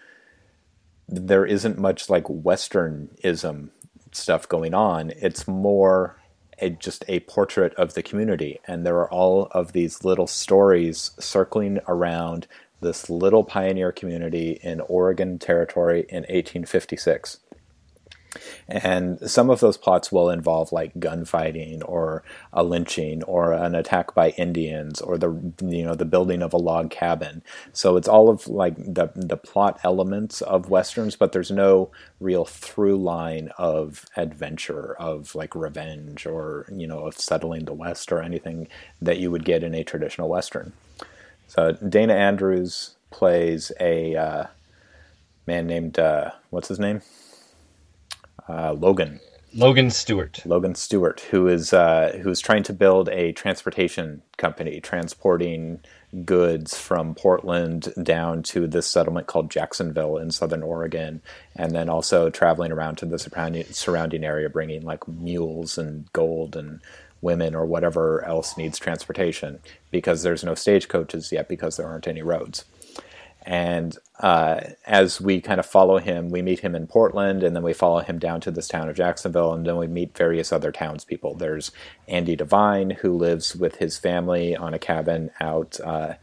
there isn't much like westernism stuff going on. It's more a, just a portrait of the community, and there are all of these little stories circling around this little pioneer community in Oregon Territory in 1856. And some of those plots will involve like gunfighting or a lynching or an attack by Indians or the you know the building of a log cabin. So it's all of like the the plot elements of westerns, but there's no real through line of adventure of like revenge or you know of settling the West or anything that you would get in a traditional western. So Dana Andrews plays a uh, man named uh, what's his name? Uh, Logan. Logan Stewart. Logan Stewart, who is uh, who's trying to build a transportation company transporting goods from Portland down to this settlement called Jacksonville in Southern Oregon, and then also traveling around to the surrounding surrounding area, bringing like mules and gold and women or whatever else needs transportation because there's no stagecoaches yet because there aren't any roads. And uh, as we kind of follow him, we meet him in Portland, and then we follow him down to this town of Jacksonville, and then we meet various other townspeople. There's Andy Devine, who lives with his family on a cabin out uh,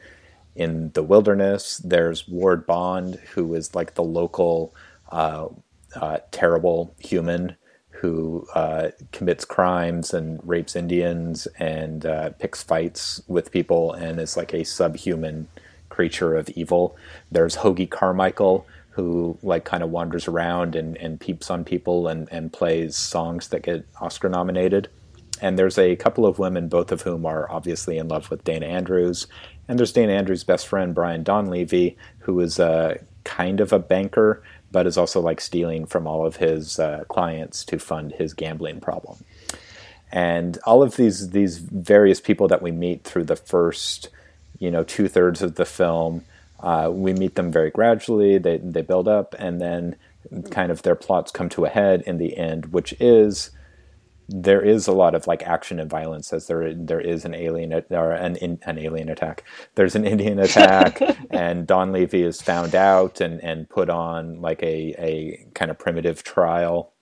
in the wilderness. There's Ward Bond, who is like the local uh, uh, terrible human who uh, commits crimes and rapes Indians and uh, picks fights with people and is like a subhuman creature of evil. There's Hoagy Carmichael, who like kind of wanders around and, and peeps on people and, and plays songs that get Oscar nominated. And there's a couple of women, both of whom are obviously in love with Dana Andrews. And there's Dana Andrews' best friend, Brian Donlevy, who is a kind of a banker, but is also like stealing from all of his uh, clients to fund his gambling problem. And all of these these various people that we meet through the first, you know, two thirds of the film, uh, we meet them very gradually. They they build up, and then kind of their plots come to a head in the end, which is there is a lot of like action and violence as there there is an alien or an an alien attack. There's an Indian attack, and Donlevy is found out and and put on like a a kind of primitive trial.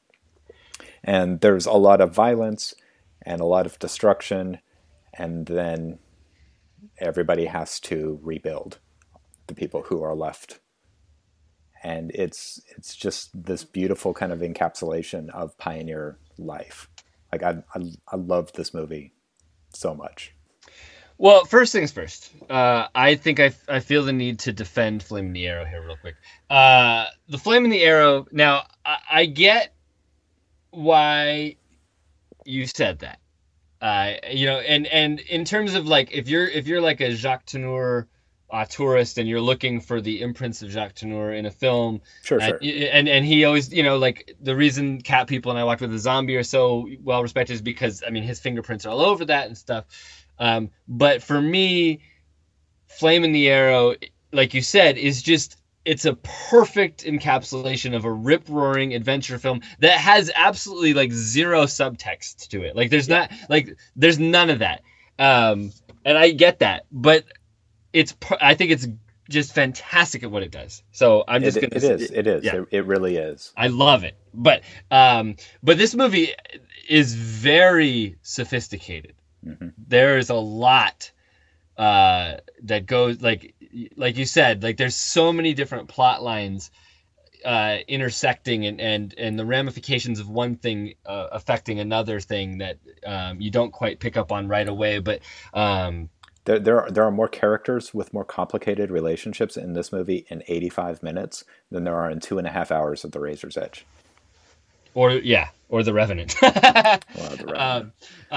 And there's a lot of violence and a lot of destruction, and then everybody has to rebuild the people who are left and it's it's just this beautiful kind of encapsulation of pioneer life. Like I I, I love this movie so much. Well, first things first. Uh, I think I, I feel the need to defend Flame in the Arrow here, real quick. Uh, the Flame in the Arrow. Now, I, I get why you said that. Uh, you know, and and in terms of like, if you're if you're like a Jacques Tourneur uh, tourist and you're looking for the imprints of Jacques Tourneur in a film, Sure, and, sure. and and he always, you know, like the reason Cat People and I Walked with a Zombie are so well respected is because I mean his fingerprints are all over that and stuff. Um, but for me, Flame in the Arrow, like you said, is just it's a perfect encapsulation of a rip roaring adventure film that has absolutely like zero subtext to it. Like there's yeah. not like there's none of that. Um, and I get that, but it's I think it's just fantastic at what it does. So I'm just it, gonna. It is. It is. Yeah. It, it, really is. I love it. But um, but this movie is very sophisticated. Mm-hmm. There is a lot uh that goes like like you said like there's so many different plot lines uh, intersecting and, and and the ramifications of one thing uh, affecting another thing that um, you don't quite pick up on right away but um, there, there are there are more characters with more complicated relationships in this movie in 85 minutes than there are in two and a half hours of The Razor's Edge. Or yeah, or The Revenant. the Revenant. Um,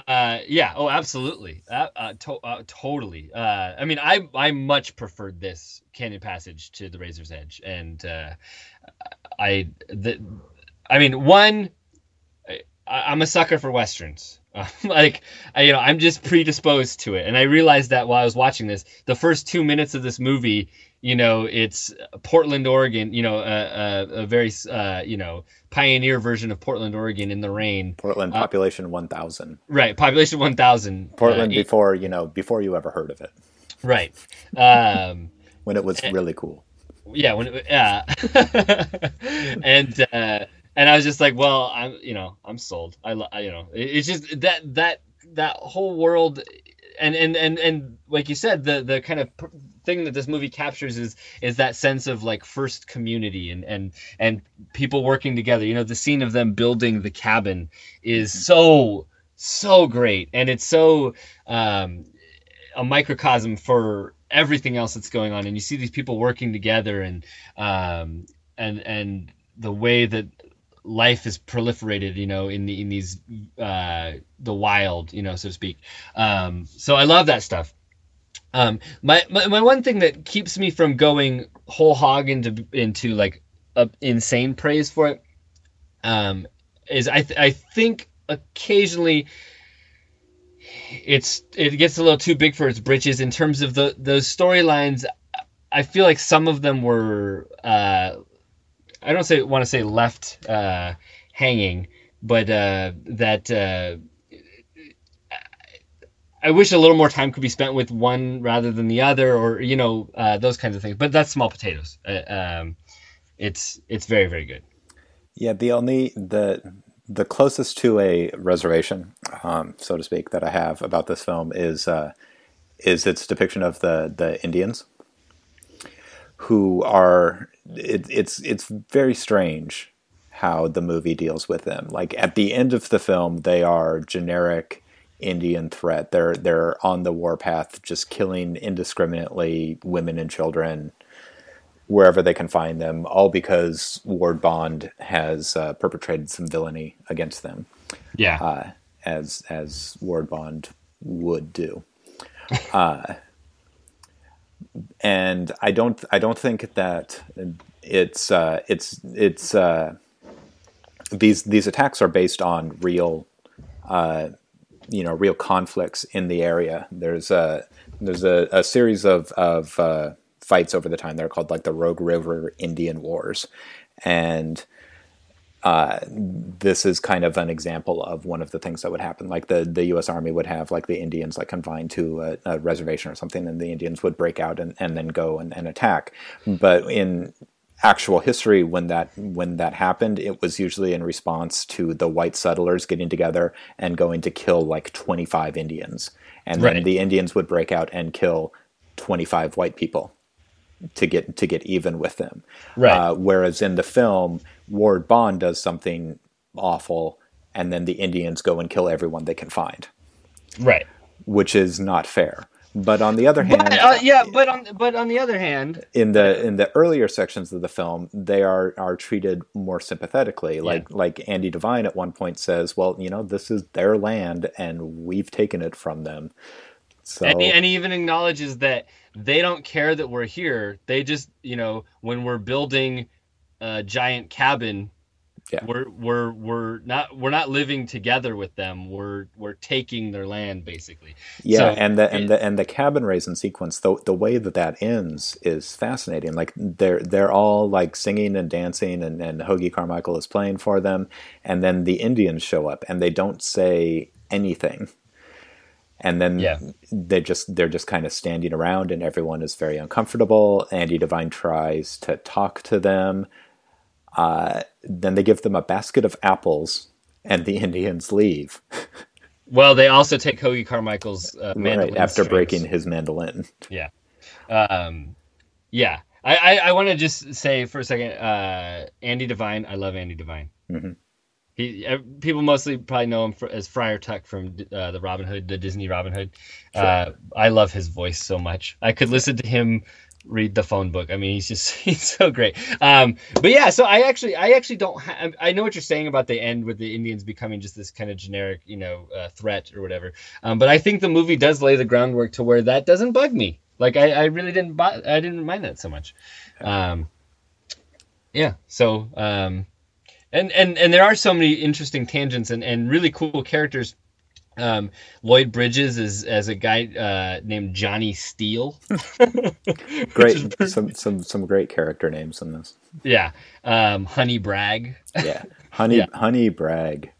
uh, yeah. Oh, absolutely. Uh, uh, to- uh, totally. Uh, I mean, I I much preferred this Canyon Passage to The Razor's Edge, and uh, I the, I mean, one, I, I'm a sucker for westerns. like I, you know i'm just predisposed to it and i realized that while i was watching this the first two minutes of this movie you know it's portland oregon you know a, a, a very uh, you know pioneer version of portland oregon in the rain. Portland uh, population uh, 1000 right population 1000 uh, portland uh, before you know before you ever heard of it. Right. Um, when it was really cool. Yeah when it, yeah. And uh and I was just like, well, I'm, you know, I'm sold. I, I you know, it's just that that that whole world, and and and and like you said, the the kind of thing that this movie captures is is that sense of like first community and and and people working together. You know, the scene of them building the cabin is mm-hmm. so so great, and it's so um, a microcosm for everything else that's going on and you see these people working together and um and and the way that life has proliferated, you know, in the in these uh, the wild, you know, so to speak. Um, so I love that stuff. Um, my, my my one thing that keeps me from going whole hog into into like a insane praise for it um, is I th- I think occasionally it's it gets a little too big for its britches in terms of the those storylines. I feel like some of them were uh, I don't say want to say left uh, hanging, but uh, that uh, I wish a little more time could be spent with one rather than the other, or you know uh, those kinds of things. But that's small potatoes. Uh, um, it's it's very very good. Yeah, the only the the closest to a reservation, um, so to speak, that I have about this film is uh, is its depiction of the the Indians who are it, it's it's very strange how the movie deals with them. Like at the end of the film, they are generic Indian threat. They're they're on the warpath, just killing indiscriminately women and children wherever they can find them, all because Ward Bond has uh, perpetrated some villainy against them. Yeah, uh, as as Ward Bond would do. Uh, and I don't I don't think that it's uh, it's it's uh, these these attacks are based on real uh, you know real conflicts in the area. There's a there's a, a series of of uh, fights over the time. They're called like the Rogue River Indian Wars, and uh, this is kind of an example of one of the things that would happen. Like the, the U.S. Army would have like the Indians like confined to a, a reservation or something, and the Indians would break out and, and then go and, and attack. But in actual history, when that when that happened, it was usually in response to the white settlers getting together and going to kill like 25 Indians, and right. then the Indians would break out and kill 25 white people to get to get even with them. Right. Uh, whereas in the film, Ward Bond does something awful, and then the Indians go and kill everyone they can find. Right. Which is not fair. But on the other hand, but, uh, yeah, but on but on the other hand, in the in the earlier sections of the film, they are are treated more sympathetically. Like yeah. like Andy Devine at one point says, "Well, you know, this is their land, and we've taken it from them." So, and, and he even acknowledges that they don't care that we're here. They just, you know, when we're building a giant cabin Yeah. We're we're we're not we're not living together with them. We're we're taking their land basically. Yeah, So and the and it- the and the cabin raising sequence, the the way that that ends is fascinating. Like they're they're all like singing and dancing, and and Hoagy Carmichael is playing for them, and then the Indians show up, and they don't say anything, and then Yeah. they just they're just kind of standing around, and everyone is very uncomfortable. Andy Devine tries to talk to them. Uh, then they give them a basket of apples, and the Indians leave. Well, they also take Hoagy Carmichael's uh, mandolin right after strings. breaking his mandolin. Yeah. Um, yeah. I, I, I want to just say for a second, uh, Andy Devine. I love Andy Devine. Mhm. He people mostly probably know him for, as Friar Tuck from uh, the Robin Hood, the Disney Robin Hood. Uh, I love his voice so much. I could listen to him read the phone book. I mean, he's just he's so great. Um, but yeah, so I actually I actually don't. Ha- I know what you're saying about the end with the Indians becoming just this kind of generic, you know, uh, threat or whatever. Um, but I think the movie does lay the groundwork to where that doesn't bug me. Like I, I really didn't bu- I didn't mind that so much. Um, yeah. So um, and and and there are so many interesting tangents and and really cool characters. Um, Lloyd Bridges is as a guy uh, named Johnny Steele. Great, some some some great character names in this. Yeah. Um, Honey Bragg. Yeah, Honey Yeah. Honey Bragg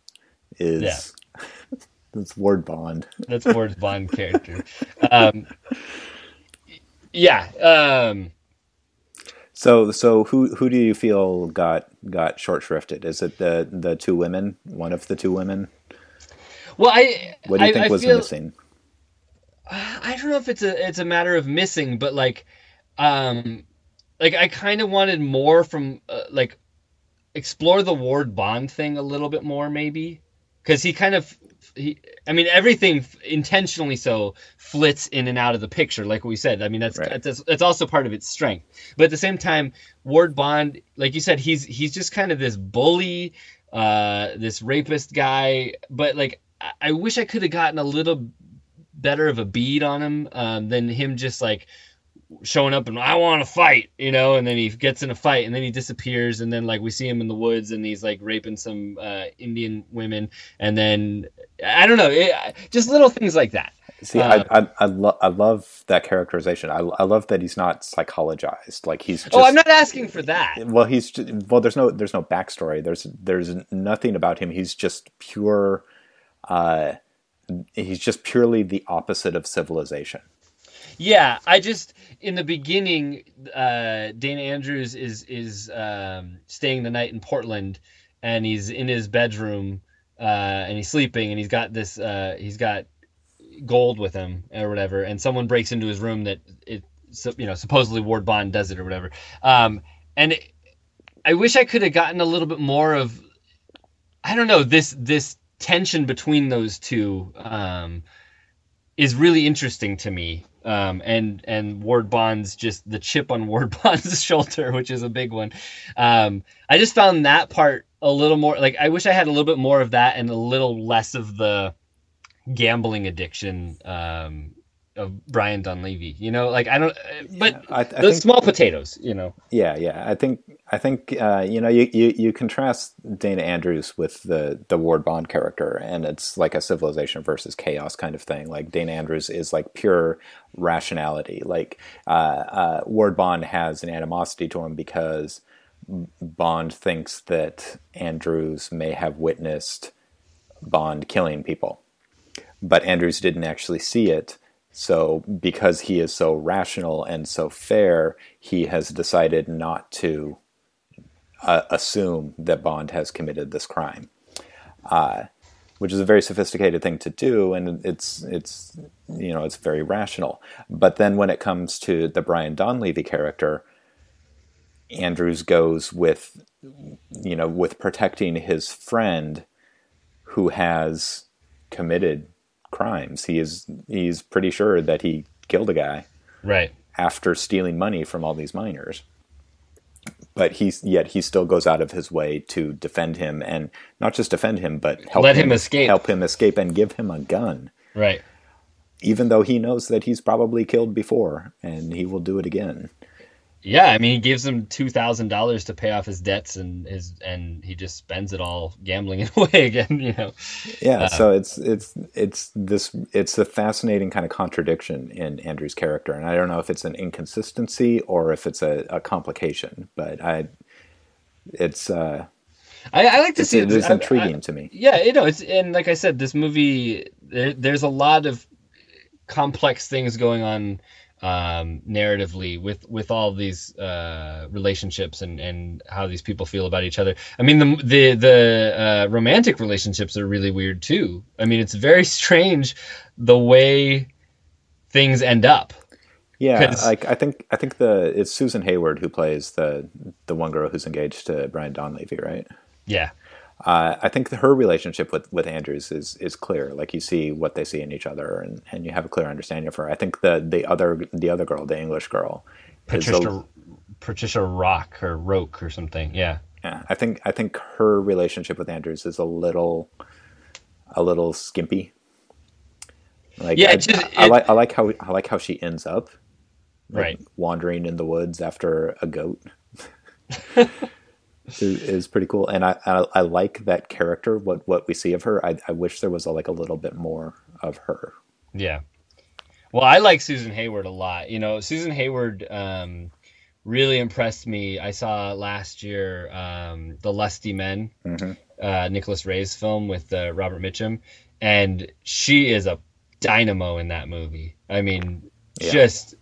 is Yeah. it's Ward Bond. That's Ward's Bond character. Um, yeah. Um, So so who who do you feel got got short shrifted? Is it the the two women? One of the two women? well, I What do you I, think I was feel, missing? I don't know if it's a it's a matter of missing, but like, um, like I kind of wanted more from uh, like explore the Ward Bond thing a little bit more, maybe, because he kind of he. I mean, everything intentionally so flits in and out of the picture, like we said. I mean, that's Right. that's that's also part of its strength. But at the same time, Ward Bond, like you said, he's he's just kind of this bully, uh, this rapist guy. But like, I, I wish I could have gotten a little better of a bead on him um, than him just like showing up and I want to fight, you know, and then he gets in a fight and then he disappears and then like we see him in the woods and he's like raping some uh, Indian women and then I don't know, it, just little things like that. See, Uh, I I I, lo- I love that characterization. I, I love that he's not psychologized. Like he's just oh, I'm not asking for that. well he's ju- well there's no there's no backstory there's there's nothing about him he's just pure uh he's just purely the opposite of civilization Yeah, I just in the beginning, uh, Dana Andrews is is um, staying the night in Portland, and he's in his bedroom, uh, and he's sleeping, and he's got this, uh, he's got gold with him or whatever, and someone breaks into his room that it, so, you know, supposedly Ward Bond does it or whatever, um, and it, I wish I could have gotten a little bit more of, I don't know, this this tension between those two. Um, is really interesting to me. Um, and and Ward Bond's just the chip on Ward Bond's shoulder, which is a big one. Um, I just found that part a little more like I wish I had a little bit more of that and a little less of the gambling addiction um, of Brian Donlevy. You know, like I don't, but I, I the think small potatoes. You know, yeah yeah i think i think uh you know you, you you contrast dana andrews with the the ward bond character and it's like a civilization versus chaos kind of thing like dana andrews is like pure rationality like uh, uh ward bond has an animosity to him because Bond thinks that Andrews may have witnessed Bond killing people, but Andrews didn't actually see it. So, because he is so rational and so fair, he has decided not to uh, assume that Bond has committed this crime, uh, which is a very sophisticated thing to do, and it's it's you know it's very rational. But then when it comes to the Brian Donlevy character, Andrews goes with you know with protecting his friend who has committed crimes. He is he's pretty sure that he killed a guy right? after stealing money from all these miners. But he's yet he still goes out of his way to defend him and not just defend him, but help Let him escape. help him escape and give him a gun, Right. even though he knows that he's probably killed before and he will do it again. Yeah, I mean, he gives him two thousand dollars to pay off his debts, and his and he just spends it all gambling it away again. You know. Yeah, uh, so it's it's it's this it's a fascinating kind of contradiction in Andrew's character, and I don't know if it's an inconsistency or if it's a, a complication, but I it's uh I, I, like to it's, see it. It's intriguing I, to me. Yeah, you know, it's and like I said, this movie there, there's a lot of complex things going on um, narratively with with all these uh, relationships and and how these people feel about each other. I mean, the the the uh, romantic relationships are really weird too. I mean, it's very strange the way things end up. Yeah, like I think I think the it's Susan Hayward who plays the the one girl who's engaged to Brian Donlevy, right? Yeah. Uh, I think her relationship with, with Andrews is is clear. Like you see what they see in each other, and, and you have a clear understanding of her. I think the the other the other girl, the English girl, Patricia a, Patricia Rock or Roke or something. Yeah. Yeah, I think I think her relationship with Andrews is a little a little skimpy. Like yeah, I, just, I, I, like I like how I like how she ends up, like, right, wandering in the woods after a goat. is, is pretty cool, and I, I, I like that character. What what we see of her, I, I wish there was a, like a little bit more of her. Yeah, well, I like Susan Hayward a lot. You know, Susan Hayward um, really impressed me. I saw last year um, the Lusty Men, mm-hmm. uh, Nicholas Ray's film with uh, Robert Mitchum, and she is a dynamo in that movie. I mean, yeah. just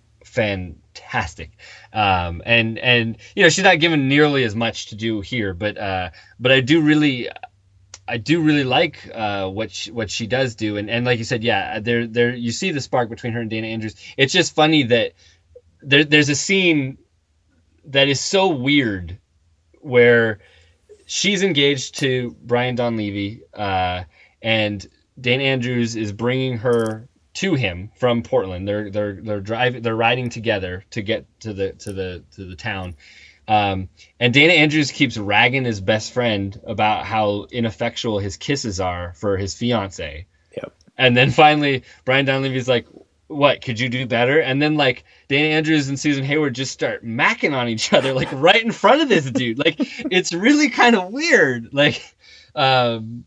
fantastic. Um, and and you know she's not given nearly as much to do here, but uh, but I do really. I do really like uh, what she, what she does do, and, and like you said, yeah, there there you see the spark between her and Dana Andrews. It's just funny that there, there's a scene that is so weird where she's engaged to Brian Donlevy, uh, and Dana Andrews is bringing her to him from Portland. They're they're they're driving they're riding together to get to the to the to the town. Um, and Dana Andrews keeps ragging his best friend about how ineffectual his kisses are for his fiance. Yep. And then finally Brian Donlevy's like, "What? Could you do better?" And then like Dana Andrews and Susan Hayward just start macking on each other like right in front of this dude. Like it's really kind of weird. Like um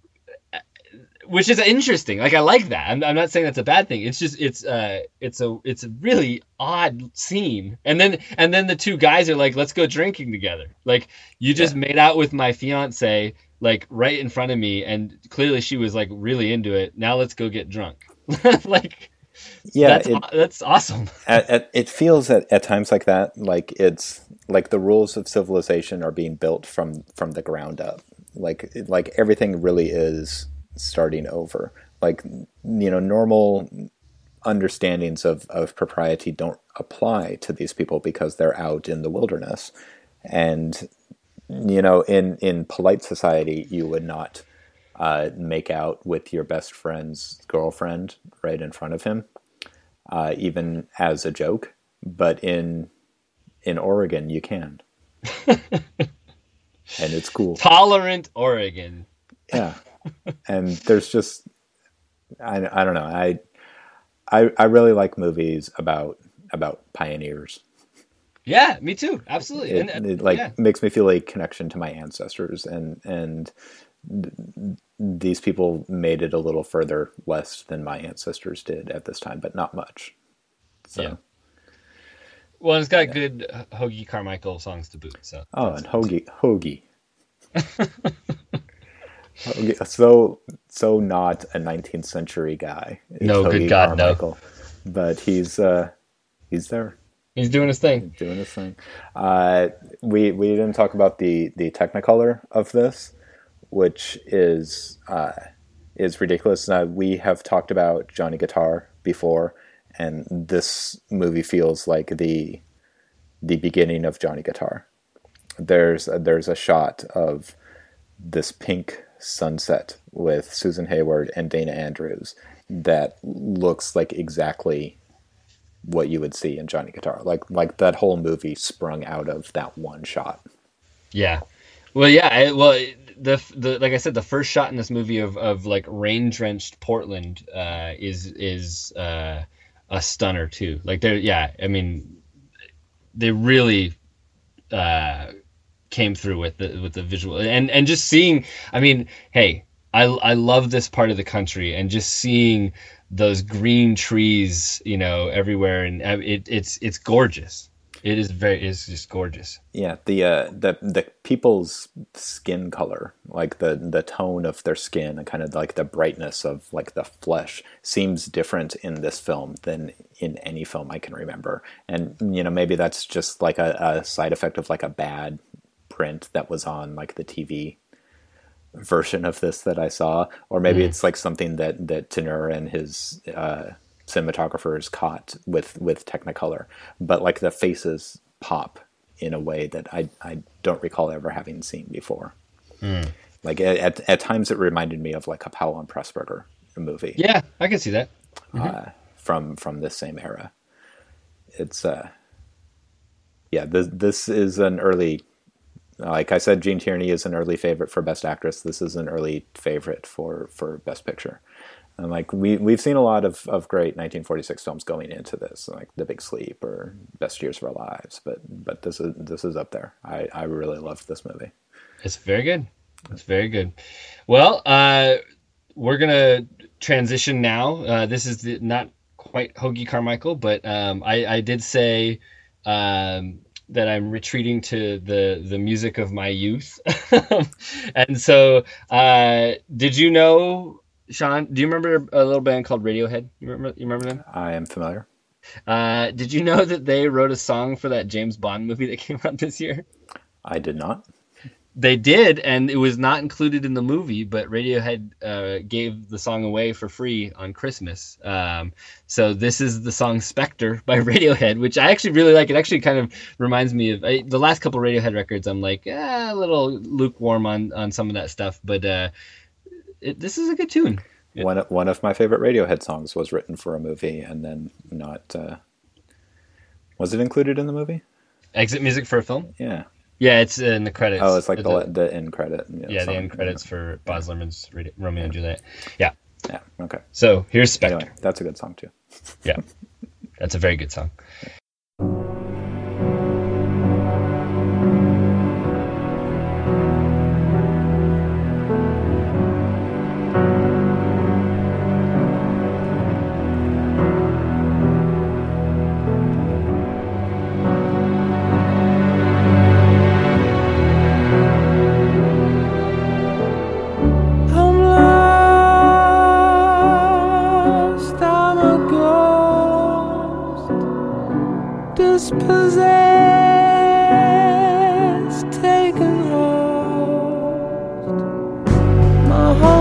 which is interesting. Like I like that. I'm, I'm not saying that's a bad thing. It's just it's uh it's a it's a really odd scene. And then and then the two guys are like, let's go drinking together. Like you just yeah. made out with my fiance like right in front of me, and clearly she was like really into it. Now let's go get drunk. like yeah, that's, it, that's awesome. at, at, it feels at, at times like that, like it's like the rules of civilization are being built from from the ground up. Like like everything really is starting over. Like, you know, normal understandings of, of propriety don't apply to these people because they're out in the wilderness. And, you know, in, in polite society, you would not uh, make out with your best friend's girlfriend right in front of him, uh, even as a joke. But in in Oregon, you can, and it's cool. Tolerant Oregon. Yeah, and there's just I, I don't know I, I I really like movies about about pioneers. Yeah, me too. Absolutely. It, and, uh, it like yeah. makes me feel a connection to my ancestors and and these people made it a little further west than my ancestors did at this time, but not much. So. Yeah. Well, it's got yeah. good uh, Hoagy Carmichael songs to boot. So. Oh, and Hoagy, Hoagy. so so not a 19th century guy. No, good God, Carmichael. no. But he's uh, he's there. He's doing his thing. He's doing his thing. Uh, we we didn't talk about the the Technicolor of this, which is uh, is ridiculous. Uh, we have talked about Johnny Guitar before, and this movie feels like the the beginning of Johnny Guitar. There's a, there's a shot of this pink sunset with Susan Hayward and Dana Andrews that looks like exactly what you would see in Johnny Guitar. Like like that whole movie sprung out of that one shot. Yeah. Well, yeah. I, well, the the like I said, the first shot in this movie of of like rain drenched Portland uh, is is uh, a stunner too. Like there, yeah. I mean, they really uh, came through with the with the visual and and just seeing. I mean, hey, I I love this part of the country and just seeing those green trees, you know, everywhere, and uh, it, it's it's gorgeous. It is very, it's just gorgeous. Yeah, the uh, the the people's skin color, like the the tone of their skin, and kind of like the brightness of like the flesh, seems different in this film than in any film I can remember. And you know, maybe that's just like a, a side effect of like a bad print that was on like the TV version of this that I saw, or maybe mm. it's like something that that Tourneur and his uh, cinematographers caught with with Technicolor. But like the faces pop in a way that I I don't recall ever having seen before. Mm. Like at at times it reminded me of like a Powell and Pressburger movie. Yeah, I can see that. Mm-hmm. Uh, from from this same era. It's uh yeah, this this is an early like I said, Gene Tierney is an early favorite for Best Actress. This is an early favorite for for Best Picture. And like we we've seen a lot of, of great 1946 films going into this, like The Big Sleep or Best Years of Our Lives. But but this is this is up there. I I really loved this movie. It's very good. It's very good. Well, uh, we're gonna transition now. Uh, this is the, not quite Hoagy Carmichael, but um, I I did say. Um, that I'm retreating to the the music of my youth. and so, uh, did you know, Sean? Do you remember a little band called Radiohead? You remember? You remember them? I am familiar. Uh, did you know that they wrote a song for that James Bond movie that came out this year? I did not. They did, and it was not included in the movie, but Radiohead uh, gave the song away for free on Christmas. Um, so this is the song "Spectre" by Radiohead, which I actually really like. It actually kind of reminds me of I, the last couple Radiohead records. I'm like eh, a little lukewarm on on some of that stuff, but uh, it, this is a good tune. One one of my favorite Radiohead songs was written for a movie, and then not. Uh, was it included in the movie? Exit music for a film? Yeah. Yeah, it's in the credits. Oh, it's like the, the, the end credit. Yeah, yeah the end credits yeah. for Baz Luhrmann's Romeo and Juliet. Yeah. Yeah. Okay. So here's Spectre. Anyway, that's a good song too. yeah, that's a very good song. my heart.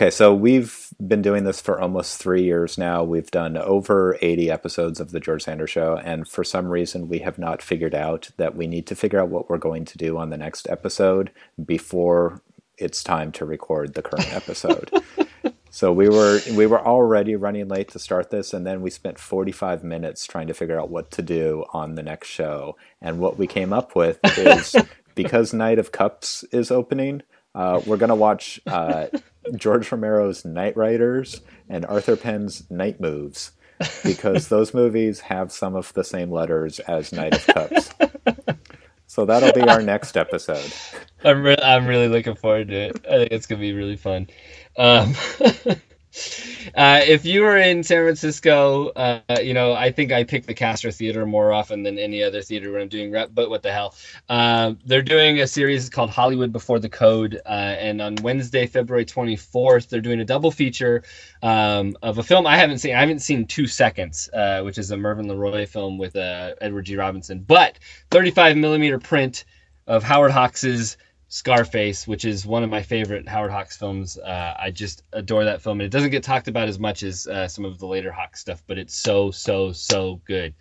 Okay, so we've been doing this for almost three years now. We've done over 80 episodes of The George Sanders Show, and for some reason, we have not figured out that we need to figure out what we're going to do on the next episode before it's time to record the current episode. so we were we were already running late to start this, and then we spent 45 minutes trying to figure out what to do on the next show. And what we came up with is because Knight of Cups is opening, uh, we're gonna watch uh, George Romero's Knightriders and Arthur Penn's Night Moves because those movies have some of the same letters as Knight of Cups. So that'll be our next episode. I'm re- I'm really looking forward to it. I think it's gonna be really fun. Um, uh, if you were in San Francisco, uh, you know I think I pick the Castro Theater more often than any other theater when I'm doing rep. But what the hell? Uh, they're doing a series called Hollywood Before the Code, uh, and on Wednesday, February 24th, they're doing a double feature um, of a film I haven't seen. I haven't seen Two Seconds, uh, which is a Mervyn LeRoy film with Edward G. Robinson, but 35 millimeter print of Howard Hawks's Scarface, which is one of my favorite Howard Hawks films. Uh, I just adore that film, and it doesn't get talked about as much as uh, some of the later Hawks stuff, but it's so so so good.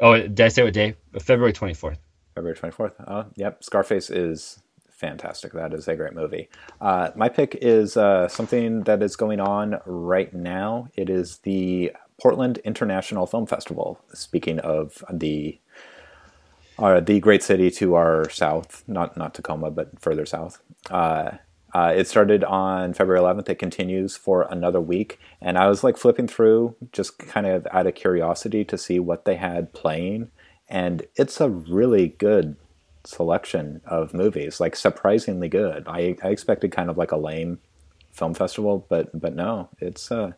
Oh, did I say what day? February twenty fourth. February 24th. Oh, yep. Scarface is fantastic. That is a great movie. Uh, my pick is uh, something that is going on right now. It is the Portland International Film Festival. Speaking of the the great city to our south, not not Tacoma, but further south. Uh, uh, it started on February 11th. It continues for another week, and I was like flipping through, just kind of out of curiosity to see what they had playing, and it's a really good selection of movies, like surprisingly good. I, I expected kind of like a lame film festival, but but no, it's uh,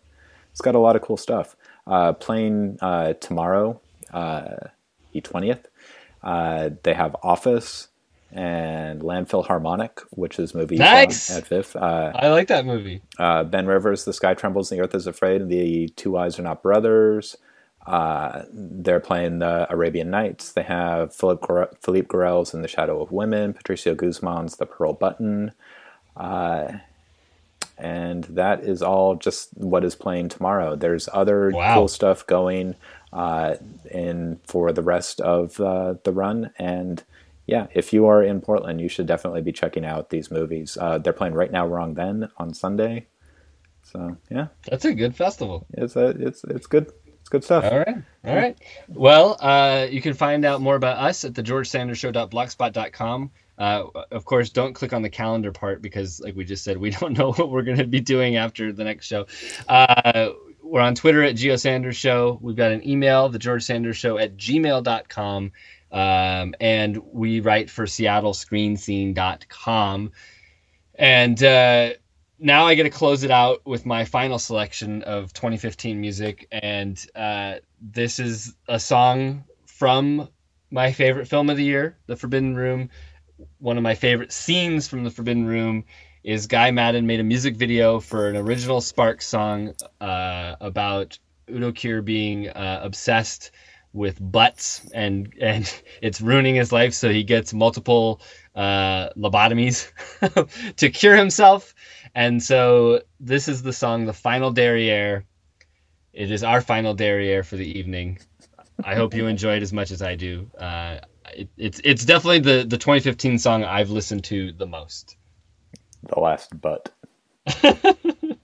it's got a lot of cool stuff. Uh, playing uh, tomorrow, uh, the twentieth, uh, they have Office and Landfill Harmonic, which is movie Nice! at Fifth. Uh, I like that movie. uh, ben Rivers, The Sky Trembles and the Earth is Afraid, and The Two Eyes Are Not Brothers. Uh, they're playing the Arabian Nights. They have Philip Gor- Philippe Garrel's In the Shadow of Women, Patricio Guzman's The Pearl Button. Uh, and that is all just what is playing tomorrow. There's other Wow. cool stuff going uh, in for the rest of uh, the run. And yeah, if you are in Portland, you should definitely be checking out these movies. Uh, they're playing right now, wrong then on Sunday. So yeah, That's a good festival. it's a, it's it's good. It's good stuff. All right. All right. Well, uh, you can find out more about us at the georgesandershow.blogspot.com. Uh, of course, don't click on the calendar part because, like we just said, we don't know what we're going to be doing after the next show. Uh, we're on Twitter at Geo Sanders Show. We've got an email, the George Sanders Show at gmail.com. Um, and we write for seattlescreenscene.com. And uh, now I get to close it out with my final selection of 2015 music, and uh, this is a song from my favorite film of the year, The Forbidden Room. One of my favorite scenes from The Forbidden Room is Guy Maddin made a music video for an original Sparks song uh, about Udo Kier being uh, obsessed with butts and and it's ruining his life so he gets multiple uh, lobotomies to cure himself. And so this is the song the final derriere. It is our final derriere for the evening. I hope you enjoy it as much as i do. Uh, it, it's it's definitely the the 2015 song i've listened to the most The last but.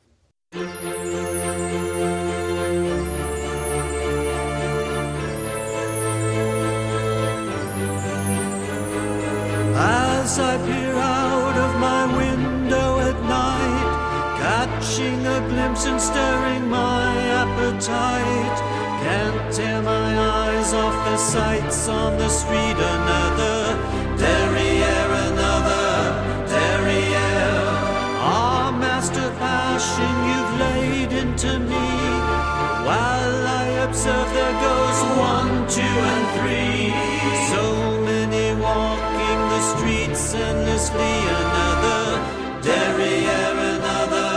As I peer out of my window at night, catching a glimpse and stirring my appetite, can't tear my eyes off the sights on the street. Another passion you've laid into me. While I observe, there goes one, two, and three. So many walking the streets endlessly. Another derriere, another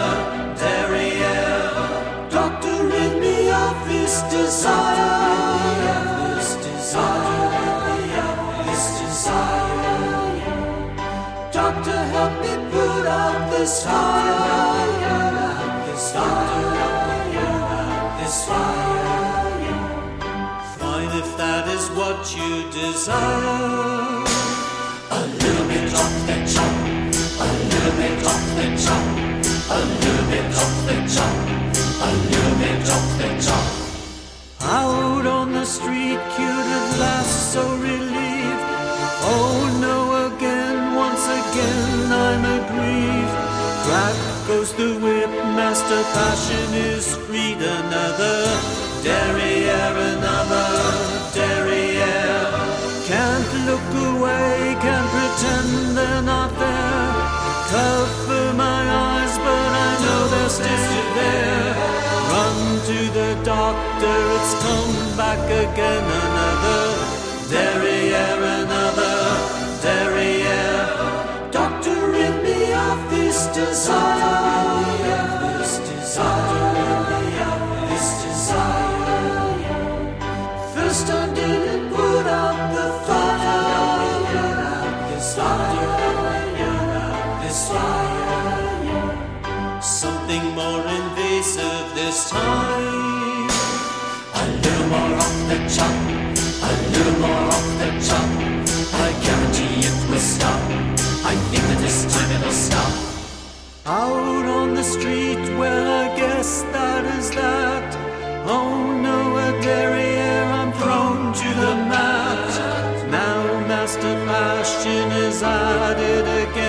derriere. Doctor, rid me of this desire. This desire. This desire. Doctor, help me put out this fire. What you desire. A little bit of the chop. A little bit of the chop. A little bit of the chop. A little bit of the chop. Out on the street, cured at last, so relieved. Oh no, again, once again, I'm aggrieved. Crack goes the whip, master passion is freed. Another derriere, another derriere. Can't look away, can't pretend they're not there. Cover my eyes, but I know they're still there. Run to the doctor, it's come back again. Another derriere, another derriere. Doctor, rid me of this desire. Out on the street, well, I guess that is that. Oh no, a derriere, I'm thrown to the mat. Now, Master Passion is at it again.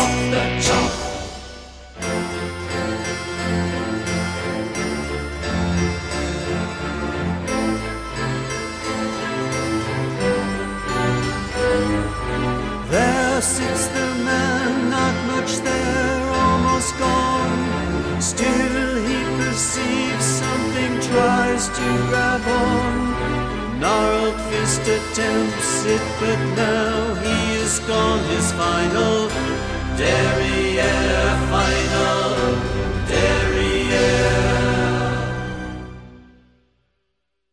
Still he perceives something, tries to grab on. Gnarled fist attempts it, but now he is gone. His final derriere, final derriere.